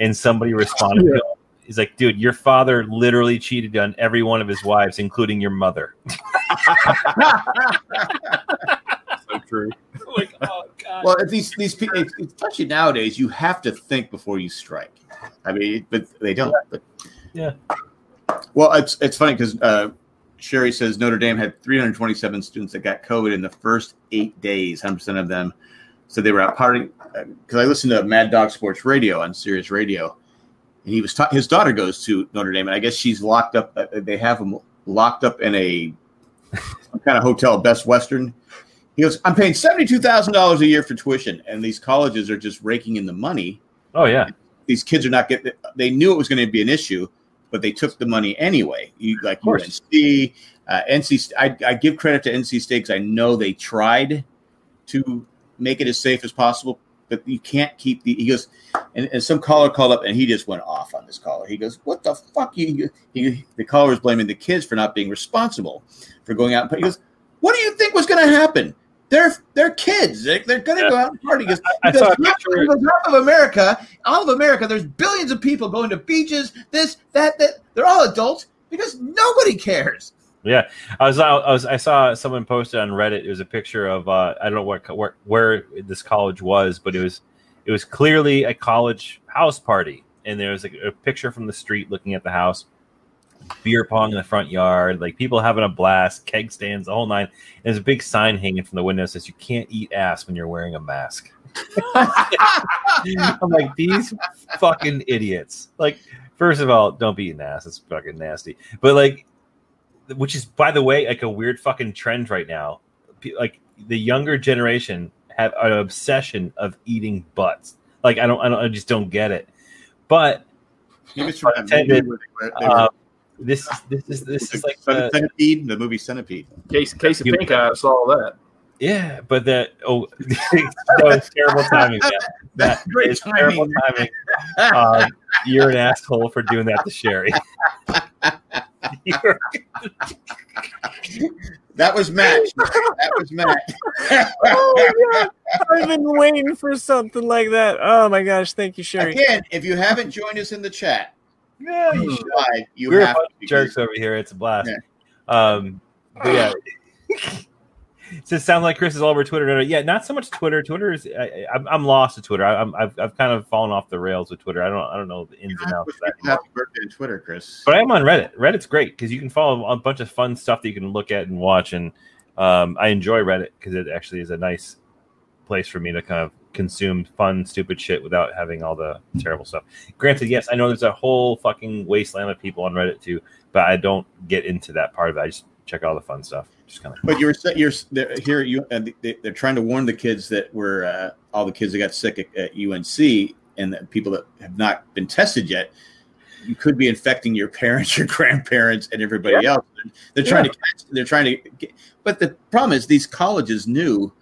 And somebody responded, to him, "He's like, dude, your father literally cheated on every one of his wives, including your mother." so true. like, oh god. Well, if these these people, especially nowadays, you have to think before you strike. I mean, but they don't. But Yeah. well, it's it's funny because uh, Sherry says Notre Dame had 327 students that got COVID in the first eight days. 100 percent of them said they were out partying. Because I listened to Mad Dog Sports Radio on Sirius Radio, and he was ta- his daughter goes to Notre Dame, and I guess she's locked up. Uh, they have him locked up in a kind of hotel, Best Western. He goes, I'm paying seventy-two thousand dollars a year for tuition, and these colleges are just raking in the money. Oh yeah. These kids are not getting. They knew it was going to be an issue, but they took the money anyway. You like UNC, uh, NC. I, I give credit to NC State because I know they tried to make it as safe as possible, but you can't keep the. He goes, and, and some caller called up and he just went off on this caller. He goes, "What the fuck?" You, he, the caller is blaming the kids for not being responsible for going out. But he goes, "What do you think was going to happen?" They're they're kids. They're, they're going to go out and party. because, I goes, saw half, half of America, all of America. There's billions of people going to beaches. This, that, that. They're all adults because nobody cares. Yeah, I was, I was, I saw someone posted on Reddit. It was a picture of, uh, I don't know what, where, where this college was, but it was, it was clearly a college house party, and there was like a picture from the street looking at the house, beer pong in the front yard, like people having a blast, keg stands, the whole nine. And there's a big sign hanging from the window that says, "You can't eat ass when you're wearing a mask." I'm like these fucking idiots. Like, first of all, don't be eating ass; it's fucking nasty. But like, which is by the way like a weird fucking trend right now like the younger generation have an obsession of eating butts like i don't i, don't, I just don't get it but Maybe it's from pun that movie intended, where they were- they were- uh, this is this is this is like the, Centipede, the movie Centipede. Case case of pink eye, I saw that. yeah but that oh that was terrible timing man. that Great is terrible timing um, you're an asshole for doing that to sherry That was Matt. that was Matt. oh my god! I've been waiting for something like that. Oh my gosh! Thank you, Sherry. Again, if you haven't joined us in the chat, yeah, you should. You we're a have bunch of jerks over here. It's a blast. Um, but yeah. Does it sound like Chris is all over Twitter? Yeah, not so much Twitter. Twitter is I, I'm, I'm lost to Twitter. I, I'm I've, I've kind of fallen off the rails with Twitter. I don't I don't know the ins and outs. Of that. Happy birthday on Twitter, Chris. But I am on Reddit. Reddit's great because you can follow a bunch of fun stuff that you can look at and watch. And um, I enjoy Reddit because it actually is a nice place for me to kind of consume fun, stupid shit without having all the terrible stuff. Granted, yes, I know there's a whole fucking wasteland of people on Reddit too, but I don't get into that part of it. I just check all the fun stuff. Just kind of. But you're you're they're, here. You and they, they're trying to warn the kids that were uh, all the kids that got sick at, at UNC and the people that have not been tested yet. You could be infecting your parents, your grandparents, and everybody Yeah. else. They're trying to catch. They're trying to. Get, but the problem is, these colleges knew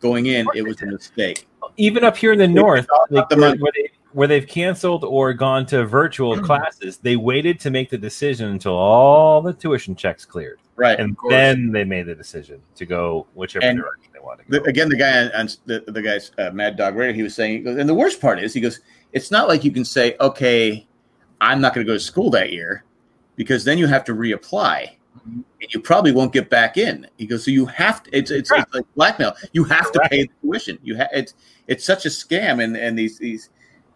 going in it was a mistake. Even up here in the north, like, the where, where, they, where they've canceled or gone to virtual classes, they waited to make the decision until all the tuition checks cleared, Right, and then they made the decision to go whichever And direction they wanted. To the, again, the guy on, on the, the guy's uh, Mad Dog Radio, he was saying, he goes, and the worst part is, he goes, it's not like you can say, okay, I'm not going to go to school that year, because then you have to reapply, and you probably won't get back in. He goes, so you have to. It's it's, it's like blackmail. You have to pay the tuition. You have it's it's such a scam, and and these these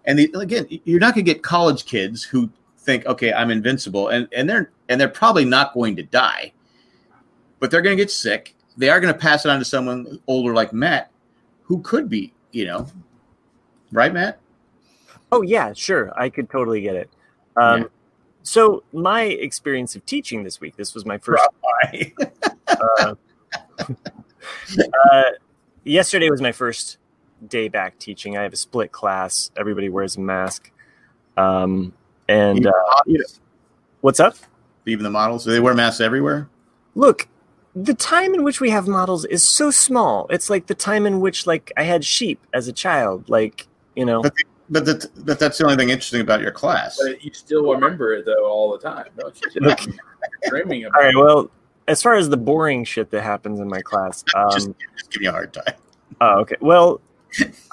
and the, again, you're not going to get college kids who think, okay, I'm invincible, and and they're and they're probably not going to die, but they're going to get sick. They are going to pass it on to someone older like Matt, who could be, you know, right, Matt? Oh yeah, sure. I could totally get it. Um, Yeah. So my experience of teaching this week. This was my first. uh, uh, yesterday was my first day back teaching. I have a split class. Everybody wears a mask. Um, and uh, you know- what's up? Even the models, do they wear masks everywhere? Look, the time in which we have models is so small. It's like the time in which like I had sheep as a child. Like you know. But but that, but that's the only thing interesting about your class. But you still remember it though all the time, don't you? Look, dreaming about all right. it. Well, as far as the boring shit that happens in my class, um, just, just give me a hard time. Oh, okay. Well,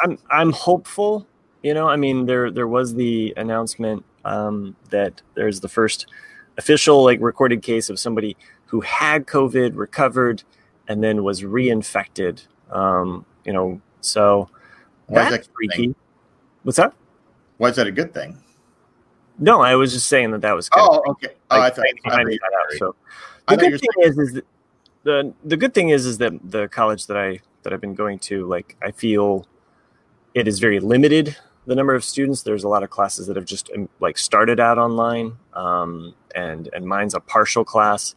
I'm I'm hopeful. You know, I mean, there there was the announcement um, that there's the first official like recorded case of somebody who had COVID, recovered, and then was reinfected. Um, you know, so Why that's that a good freaky. What's that? Why is that a good thing? No, I was just saying that that was kind Oh, okay. Oh, I thought- I finding thought out. So the good thing were is, is that the the good thing is, is that the college that I that I've been going to, like, I feel it is very limited. The number of students. There's a lot of classes that have just um, like started out online, um, and and mine's a partial class,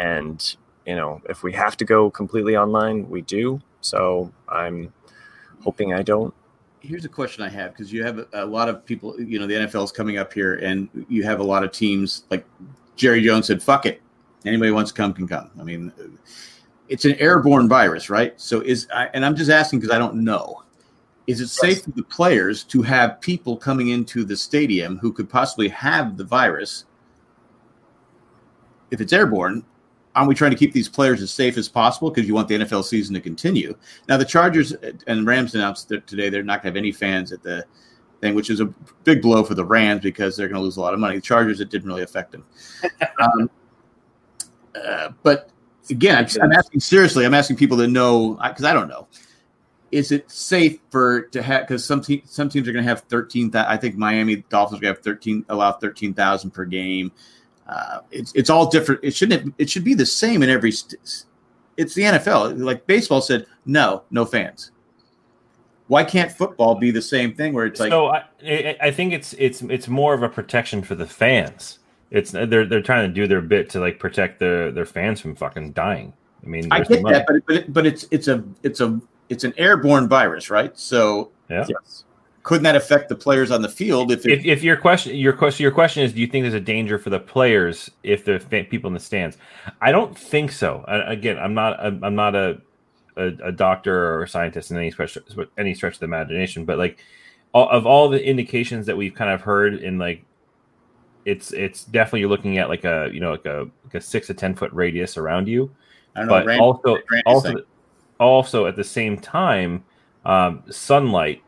and you know if we have to go completely online, we do. So I'm hoping I don't here's a question I have because you have a, lot of people. You know, the NFL is coming up here, and you have a lot of teams like Jerry Jones said, "Fuck it, anybody wants to come can come." I mean, it's an airborne virus, right? So is I, and I'm just asking because I don't know. Is it safe for the players to have people coming into the stadium who could possibly have the virus? If it's airborne, aren't we trying to keep these players as safe as possible because you want the NFL season to continue? Now, the Chargers and Rams announced that today they're not going to have any fans at the thing, which is a big blow for the Rams because they're going to lose a lot of money. The Chargers, it didn't really affect them. um, uh, but again, I'm, I'm, asking seriously. I'm asking people to know because I don't know. Is it safe for to have because some te- some teams are going to have thirteen? I think Miami Dolphins are going to have thirteen allow thirteen thousand per game. Uh, it's it's all different. It shouldn't. It should be the same in every. St- it's the NFL. Like baseball said, no, no fans. Why can't football be the same thing? Where it's like, so I, I think it's it's it's more of a protection for the fans. It's they're they're trying to do their bit to like protect their their fans from fucking dying. I mean, I get that, but but, it, but it's it's a it's a it's an airborne virus, right? So yeah. yes couldn't that affect the players on the field if, if, if your question your question your question is do you think there's a danger for the players if the people in the stands? I don't think so. I, again i'm not i'm not a, a, a doctor or a scientist in any stretch any stretch of the imagination but like all, of all the indications that we've kind of heard in like it's it's definitely you're looking at like a you know like a like a six to ten foot radius around you. But Randy, also also also at the same time um, sunlight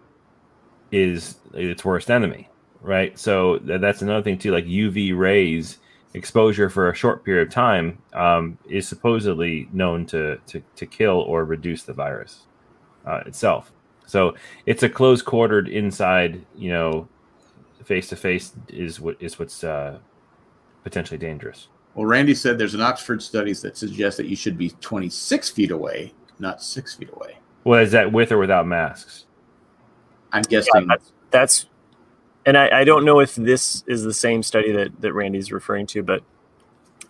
is its worst enemy, right? So th- that's another thing too. Like UV rays exposure for a short period of time um, is supposedly known to, to to kill or reduce the virus uh, itself. So it's a close quartered inside, you know, face to face is what is what's uh, potentially dangerous. Well, Randy said there's an Oxford studies that suggests that you should be 26 feet away, not six feet away. Well, is that with or without masks? I'm guessing yeah, that's, that's, and I, I don't know if this is the same study that that Randy's referring to, but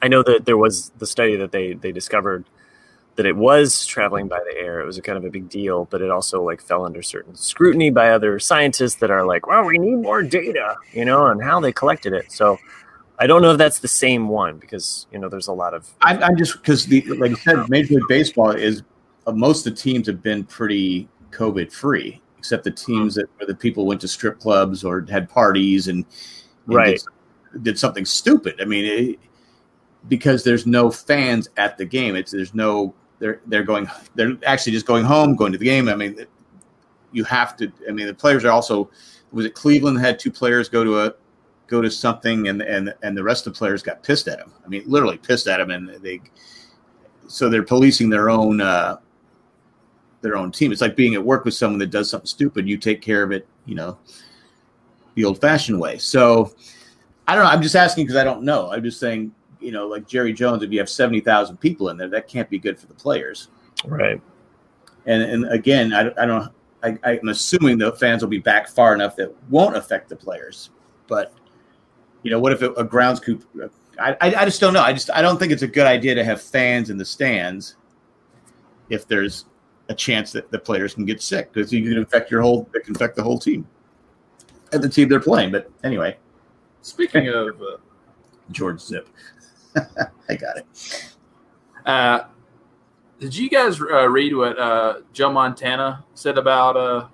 I know that there was the study that they they discovered that it was traveling by the air. It was a kind of a big deal, but it also like fell under certain scrutiny by other scientists that are like, well, we need more data, you know, on how they collected it. So I don't know if that's the same one because you know there's a lot of. I'm, I'm just because the like you said, Major League Baseball is uh, most of the teams have been pretty COVID free except the teams that where the people went to strip clubs or had parties and, and right did, did, something stupid. I mean, it, because there's no fans at the game. It's there's no they're they're going they're actually just going home, going to the game. I mean, you have to. I mean, the players are also was it Cleveland had two players go to a go to something and and and the rest of the players got pissed at him. I mean, literally pissed at him, and they so they're policing their own. Uh, their own team. It's like being at work with someone that does something stupid. You take care of it, you know, the old fashioned way. So I don't know. I'm just asking because I don't know. I'm just saying, you know, like Jerry Jones, if you have 70,000 people in there, that can't be good for the players. Right. And, and again, I, I don't, I, I'm assuming the fans will be back far enough that won't affect the players. But, you know, what if a grounds coop, I, I, I just don't know. I just, I don't think it's a good idea to have fans in the stands if there's a chance that the players can get sick because you can infect your whole it can infect the whole team and the team they're playing. But anyway, speaking of uh, George Zip, I got it. Uh, did you guys uh, read what uh, Joe Montana said about uh,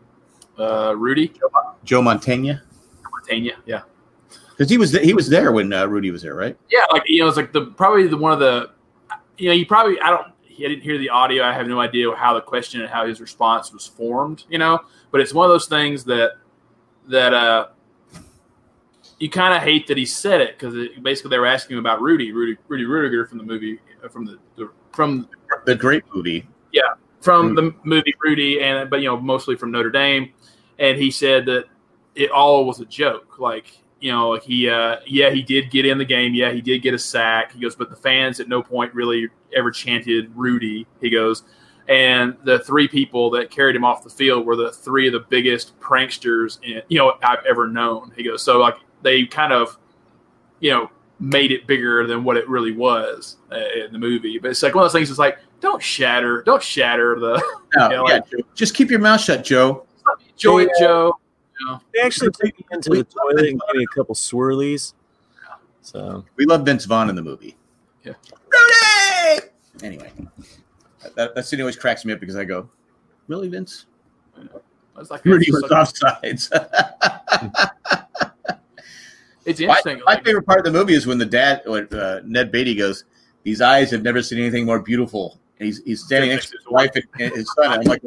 uh, Rudy? Joe, Joe Montana. Montana, yeah. Because he was he was there when uh, Rudy was there, right? Yeah, like you know, it's like the probably the one of the you know, you probably I don't I didn't hear the audio. I have no idea how the question and how his response was formed, you know. But it's one of those things that that uh, you kind of hate that he said it because basically they were asking him about Rudy, Rudy, Rudy Ruettiger from the movie, uh, from the, the from the great movie, yeah, from Rudy. the movie Rudy, and but you know mostly from Notre Dame, and he said that it all was a joke, like you know, he, uh, yeah, he did get in the game. Yeah, he did get a sack. He goes, but the fans at no point really ever chanted Rudy. He goes, and the three people that carried him off the field were the three of the biggest pranksters in, you know I've ever known. He goes, so like they kind of, you know, made it bigger than what it really was uh, in the movie. But it's like one of those things. It's like don't shatter, don't shatter the. No, you know, yeah, like, just keep your mouth shut, Joe. Joy They, uh, Joe. you know. They actually took me into the toilet and gave me a couple swirlies. So We love Vince Vaughn in the movie. Yeah. Rudy! Anyway, that, that scene always cracks me up because I go, "Really, Vince? That's like Rudy was offsides." It's my, interesting. my favorite part of the movie is when the dad, when uh, Ned Beatty goes, "These eyes have never seen anything more beautiful." And he's he's standing next to his wife and, his son. And I'm like,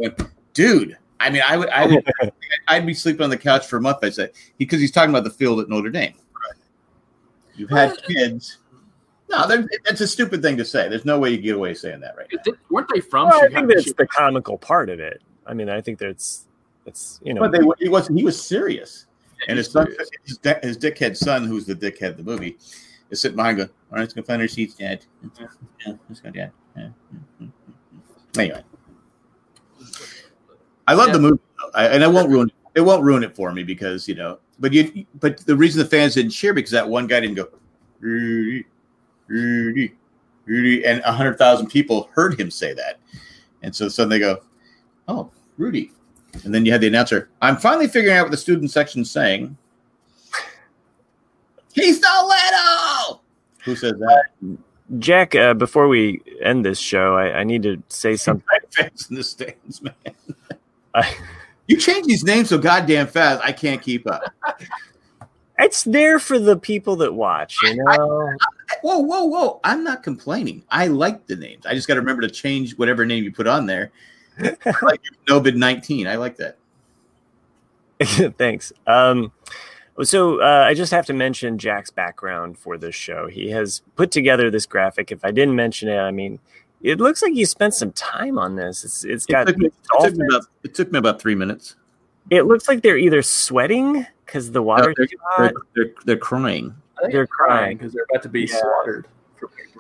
"Dude." I mean, I would, I would, I'd be sleeping on the couch for a month. I say because he's talking about the field at Notre Dame. You've had kids. No, there- that's a stupid thing to say. There's no way you get away saying that right now. Weren't they from Well, I think that's the comical part of it. I mean, I think that's that's you know. But they, he wasn't. He was serious, and his son, his, da- his dickhead son, who's the dickhead of the movie, is sitting behind, going, "All right, let's go find our seats, Dad. Yeah, let's go, Dad." Yeah. Anyway, I love the movie. I, and I won't ruin it. Won't ruin it for me because you know. But you, but the reason the fans didn't cheer because that one guy didn't go, Rudy, Rudy, and a hundred thousand people heard him say that, and so suddenly they go, "Oh, Rudy." And then you had the announcer. I'm finally figuring out what the student section's saying. He's Stiletto. Who says that? Jack, uh, before we end this show, I, I need to say something. Fans in the stands, man. I, You change these names so goddamn fast. I can't keep up. it's there for the people that watch, you know. Whoa, whoa, whoa! I'm not complaining. I like the names. I just got to remember to change whatever name you put on there. like Novid 19. I like that. Thanks. Um, so uh, I just have to mention Jack's background for this show. He has put together this graphic. If I didn't mention it, I mean, it looks like you spent some time on this. It's it's It got took, me, it, took me about, it took me about three minutes. It looks like they're either sweating because the water. they're, they're, they're, they're crying. They're crying because they're about to be Yeah. slaughtered.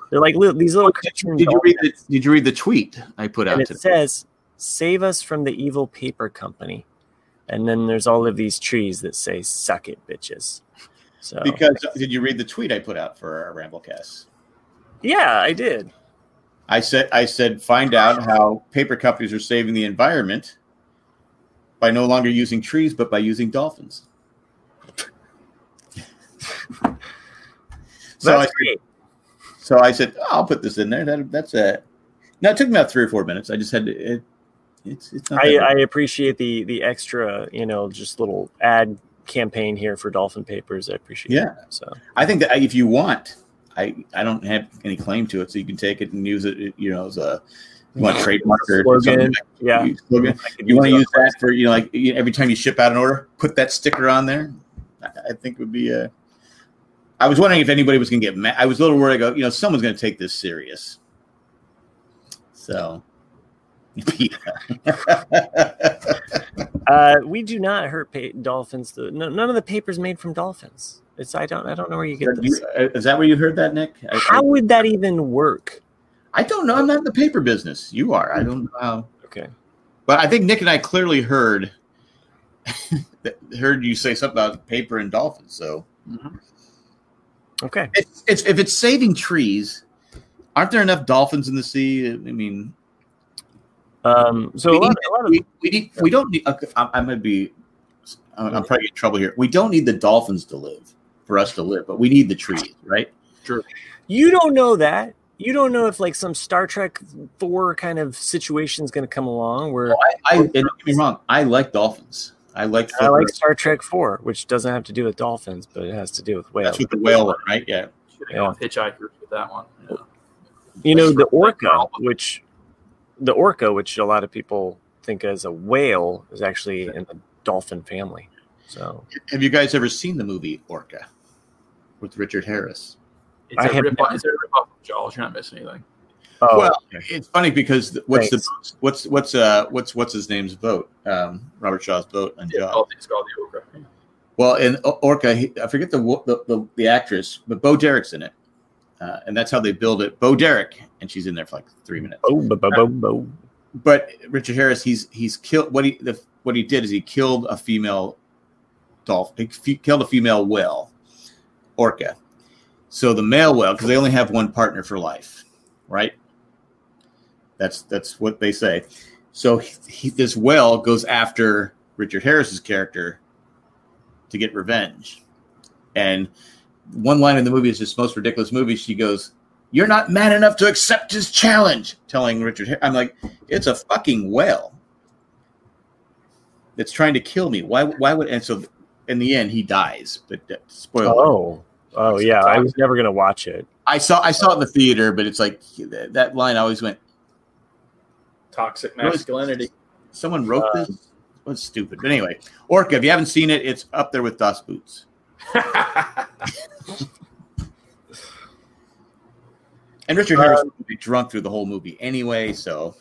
They're like li- these little. Did you, did you read the Did you read the tweet I put out and it today? says, "Save us from the evil paper company," and then there's all of these trees that say, "Suck it, bitches." So Because did you read the tweet I put out for our Ramblecast? yeah, I did. I said I said find out how paper companies are saving the environment by no longer using trees but by using dolphins. So I great. so I said oh, I'll put this in there. That, that's it. Now it took me about three or four minutes. I just had to. It, it's it's not. I, I appreciate the the extra, you know, just little ad campaign here for Dolphin Papers. I appreciate. Yeah. it. So I think that if you want, I I don't have any claim to it, so you can take it and use it. You know, as a you want trademark or Slogan, something. yeah. You, slogan. You want to use that for you know, like you- every time you ship out an order, put that sticker on there. I, I think would be a. I was wondering if anybody was going to get mad. I was a little worried. I go, you know, someone's going to take this serious. So. uh, we do not hurt pa- dolphins. The, no, none of the papers made from dolphins. It's I don't I don't know where you get this. Is that where you heard that, Nick? I, How would that even work? I don't know. I'm not in the paper business. You are. I don't know how. Okay. But I think Nick and I clearly heard heard you say something about paper and dolphins. So Okay. it's, it's if it's saving trees, aren't there enough dolphins in the sea? I mean, Um, so we, a need, lot of we, we need we don't need. Okay, I'm, I'm going to be. I'm, I'm probably in trouble here. We don't need the dolphins to live for us to live, but we need the trees, right? Sure. you don't know that. You don't know if like some Star Trek four kind of situation is going to come along where I, I and don't get me wrong. I like dolphins. I like. I like Star Trek four, which doesn't have to do with dolphins, but it has to do with whales. That's with the whale one, right? Yeah. Should have gone hitchhikers with that one. Yeah. You know the orca, which the orca, which a lot of people think as a whale, is actually in the dolphin family. So Have you guys ever seen the movie Orca with Richard Harris? It's I a have rip never- it's a rip off of Jaws. You're not missing anything. Oh, well, it's funny because what's Thanks. the what's what's uh what's what's his name's boat? Um, Robert Shaw's boat on Jaws. Oh, it's called the Orca. Yeah. Well, in Orca, he, I forget the, the the the actress, but Bo Derek's in it, uh, and that's how they build it. Bo Derek, and she's in there for like three minutes. bo, bo, bo, bo, bo. But Richard Harris, he's he's killed what he the what he did is he killed a female dolphin. He killed a female whale, orca. So the male whale, because they only have one partner for life, right? That's that's what they say. So he, he, this whale goes after Richard Harris's character to get revenge. And one line in the movie is this most ridiculous movie. She goes, "You're not man enough to accept his challenge." Telling Richard, Har- I'm like, it's a fucking whale that's trying to kill me. Why? Why would? And so, in the end, he dies. But uh, spoiler. Oh, oh yeah. I was never gonna watch it. I saw I saw it in the theater, but it's like that, that line always went. Toxic Really? masculinity. Someone wrote this. What's stupid? But anyway, Orca. If you haven't seen it, it's up there with Das Boots. and Richard Harris will be drunk through the whole movie anyway. So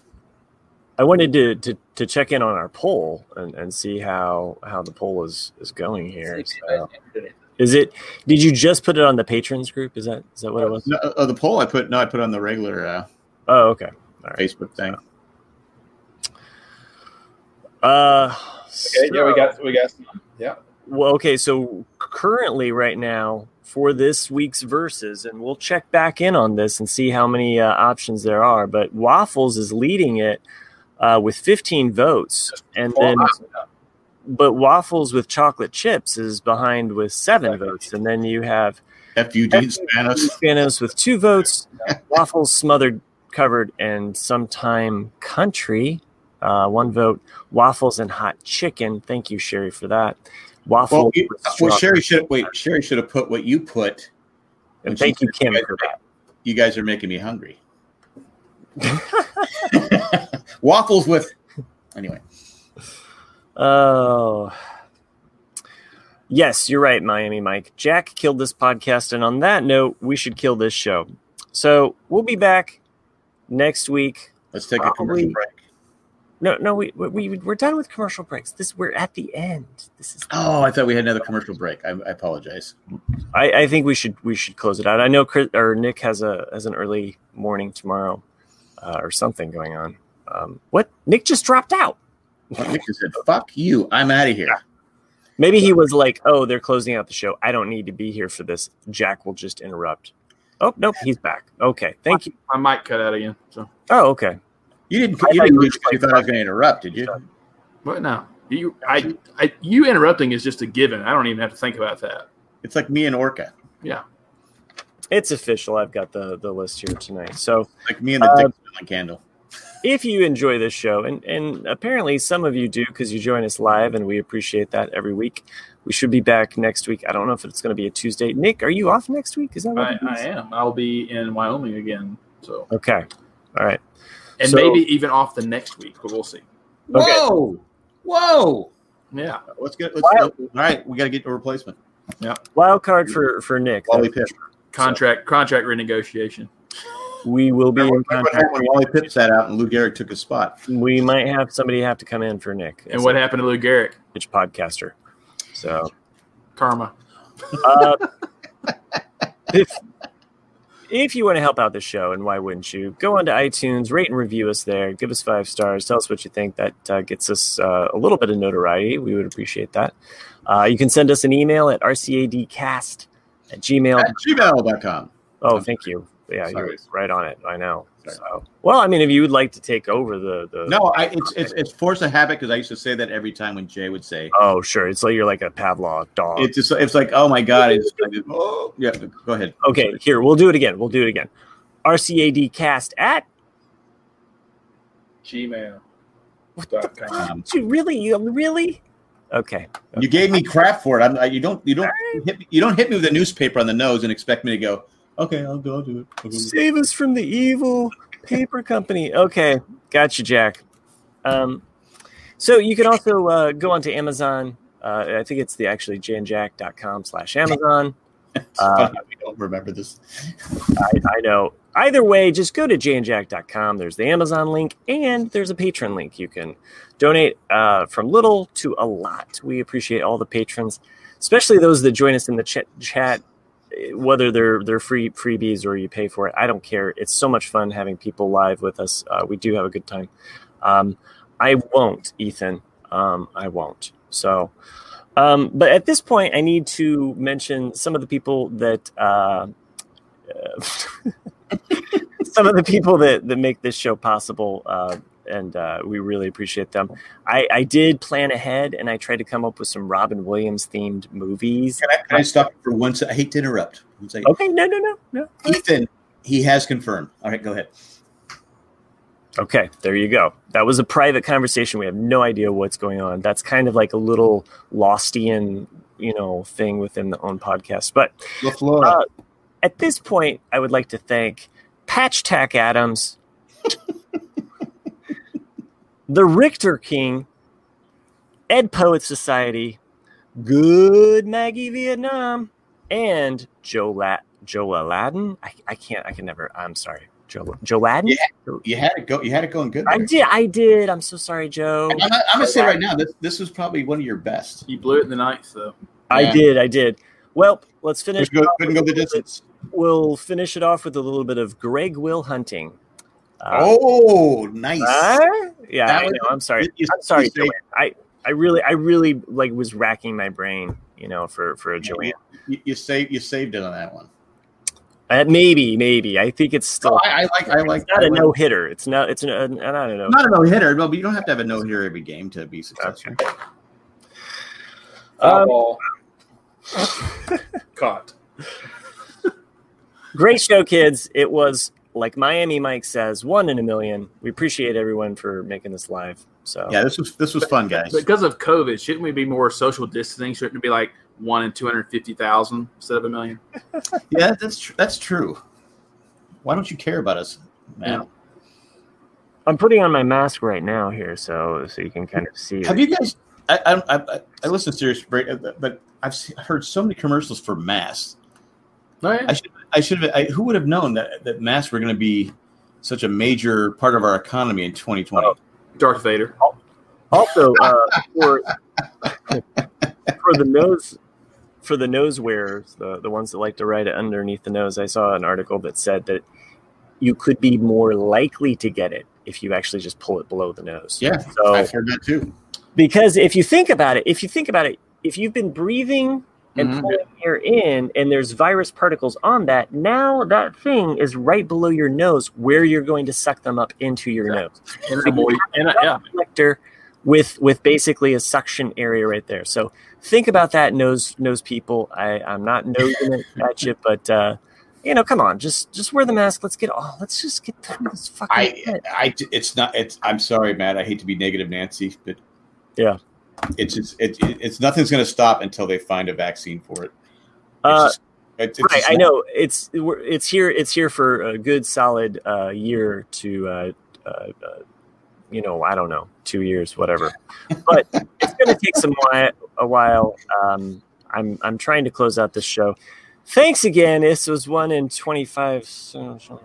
I wanted to, to, to check in on our poll and, and see how how the poll is is going here. So, is it? Did you just put it on the patrons group? Is that is that what it was? no, uh, the poll I put no, I put on the regular uh, Oh, okay. All right. Facebook thing. Uh, Okay, yeah, we got we got some. Yeah. Well, okay, so currently, right now, for this week's verses, and we'll check back in on this and see how many uh, options there are. But Waffles is leading it uh, with 15 votes, and then, but Waffles with chocolate chips is behind with seven votes, and then you have FUD Spanos. Spanos with two votes, Waffles smothered, covered, and sometime country. Uh, one vote, waffles and hot chicken. Thank you, Sherry, for that. Waffle. Well, you- well. Sherry should wait. Sherry should have put what you put. And thank you, Kim, for that. You guys are making me hungry. Waffles with. Anyway, Oh. Yes, you're right, Miami Mike. Jack killed this podcast, and on that note, we should kill this show. So we'll be back next week. let's take a commercial break. No, no, we, we we're done with commercial breaks. This we're at the end. This is. Oh, I thought we had another commercial break. I, I apologize. I, I think we should we should close it out. I know Chris or Nick has a has an early morning tomorrow, uh, or something going on. Um, what Nick just dropped out. Nick just said, "Fuck you, I'm out of here." Maybe he was like, "Oh, they're closing out the show. I don't need to be here for this. Jack will just interrupt." Oh nope, he's back. Okay, thank you. I might cut out again. So Oh, okay. You didn't. You didn't you you thought I was going to interrupt, did you? what now? You I, I you interrupting is just a given. I don't even have to think about that. It's like me and Orca. Yeah. It's official. I've got the the list here tonight. So Like me and the Uh, dick candle. if you enjoy this show, and and apparently some of you do because you join us live, and we appreciate that every week. We should be back next week. I don't know if it's going to be a Tuesday. Nick, are you off next week? Is that what I, I am. I'll be in Wyoming again. So Okay. All right. And So- maybe even off the next week, but we'll see. Okay. Whoa, whoa! Yeah. Let's get. Let's, Wow. all right, we got to get a replacement. Yeah. Wild card for for Nick. Wally Pipp. Contract contract renegotiation. We will be in Remember what contact. happened when Wally Pipp sat out and Lou Gehrig took his spot? We might have somebody have to come in for Nick. And what happened to Lou Gehrig? Which podcaster? So Karma. uh, if you want to help out the show, and why wouldn't you? Go on to iTunes, rate and review us there. Give us five stars. Tell us what you think. That uh, gets us uh, a little bit of notoriety. We would appreciate that. Uh, you can send us an email at rcadcast at gmail. At gmail.com. Oh, thank you. Yeah, Sorry. you're right on it. I know. So, well, I mean, if you would like to take over the the No, I, it's it's it's force of habit because I used to say that every time when Jay would say, Oh, sure. It's like you're like a Pavlov dog. it's just it's like oh my god, it's like, oh yeah. Go ahead. okay, here we'll do it again. We'll do it again. RCADcast at Gmail. Um, you really you really okay. you gave me crap for it. I'm, I, you don't you don't hit, me- you don't hit me with a newspaper on the nose and expect me to go. Okay, I'll go. I'll do it. I'll do it." Save us from the evil paper company. Okay, got you, Jack. Um, so you can also uh, go onto Amazon. Uh, I think it's the actually jayandjack.com slash Amazon. Uh, we don't remember this. I, I know. Either way, just go to jayandjack.com. There's the Amazon link and there's a Patreon link. You can donate uh, from little to a lot. We appreciate all the patrons, especially those that join us in the chat. chat whether they're they're free freebies or you pay for it, I don't care. It's so much fun having people live with us. Uh, we do have a good time. Um, I won't, Ethan. Um, I won't. So, um, but at this point, I need to mention some of the people that uh, uh, some of the people that that make this show possible. Uh, and uh, we really appreciate them. I, I did plan ahead, and I tried to come up with some Robin Williams themed movies. Can I, can I stop for one second? I hate to interrupt. Second. Okay, no, no, no, no. Ethan, he has confirmed. All right, go ahead. Okay, there you go. That was a private conversation. We have no idea what's going on. That's kind of like a little Lostian, you know, thing within the own podcast. But uh, at this point, I would like to thank Patch Tack Adams, the Richter King, Ed Poet Society, Good Maggie Vietnam, and Joe Lat Joe Aladdin. I, I can't. I can never. I'm sorry. Joe Joe Ladden. Yeah, you had it go. You had it going good. I did. I did. I'm so sorry, Joe. I'm, I'm gonna say right now this this was probably one of your best. You blew it in the ninth, though. I Yeah. did. I did. Well, let's finish. Couldn't go- couldn't go the little bit- distance. We'll finish it off with a little bit of Greg Will Hunting. Uh, Oh, nice. Huh? Yeah, That I was- know. I'm sorry. you- you- I'm sorry, say- Joanne. I, I really, I really like was racking my brain, you know, for for a Joanne. You, you saved you saved it on that one. Uh, maybe, maybe. I think it's still. No, I- I like- I like- It's not I a like- no hitter. It's not. It's an. I don't know. Not a no hitter, no, but you don't have to have a no hitter every game to be successful. Foul Um, ball. Caught. Great show, kids. It was like Miami Mike says, one in a million. We appreciate everyone for making this live. So Yeah, this was this was fun, guys. Because of COVID, shouldn't we be more social distancing? Shouldn't it be like one in two hundred fifty thousand instead of a million? Yeah, that's tr- that's true. Why don't you care about us, man? I'm putting on my mask right now here, so so you can kind of see. Have you guys? I I, I, I listen to serious break, but I've heard so many commercials for masks. Oh, yeah. I should I should have. I, who would have known that that masks were going to be such a major part of our economy in 2020? Darth Vader. Also, uh, for for the nose for the nose wearers, the the ones that like to write it underneath the nose, I saw an article that said that you could be more likely to get it if you actually just pull it below the nose. Yeah, So I've heard that too. because if you think about it, if you think about it, if you've been breathing and Mhm. pulling air in, and there's virus particles on that, now that thing is right below your nose, where you're going to suck them up into your nose. And, So you and, yeah. collector with with basically a suction area right there. So think about that, nose nose people. I I'm not nosing it at you, but uh, you know, come on, just just wear the mask. Let's get oh, let's just get through this fucking. I, shit. I, it's not. It's. I'm sorry, Matt. I hate to be negative, Nancy, but yeah, it's just. It, it, it's nothing's going to stop until they find a vaccine for it. Uh, just- it- it's right, just I know it's it's here. It's here for a good solid uh, year to, uh, uh, uh, you know, I don't know, two years, whatever. But it's going to take some while, a while. Um, I'm I'm trying to close out this show. Thanks again. This was one in twenty five. So, so-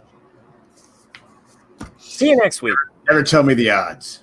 See you next week. Never tell me the odds.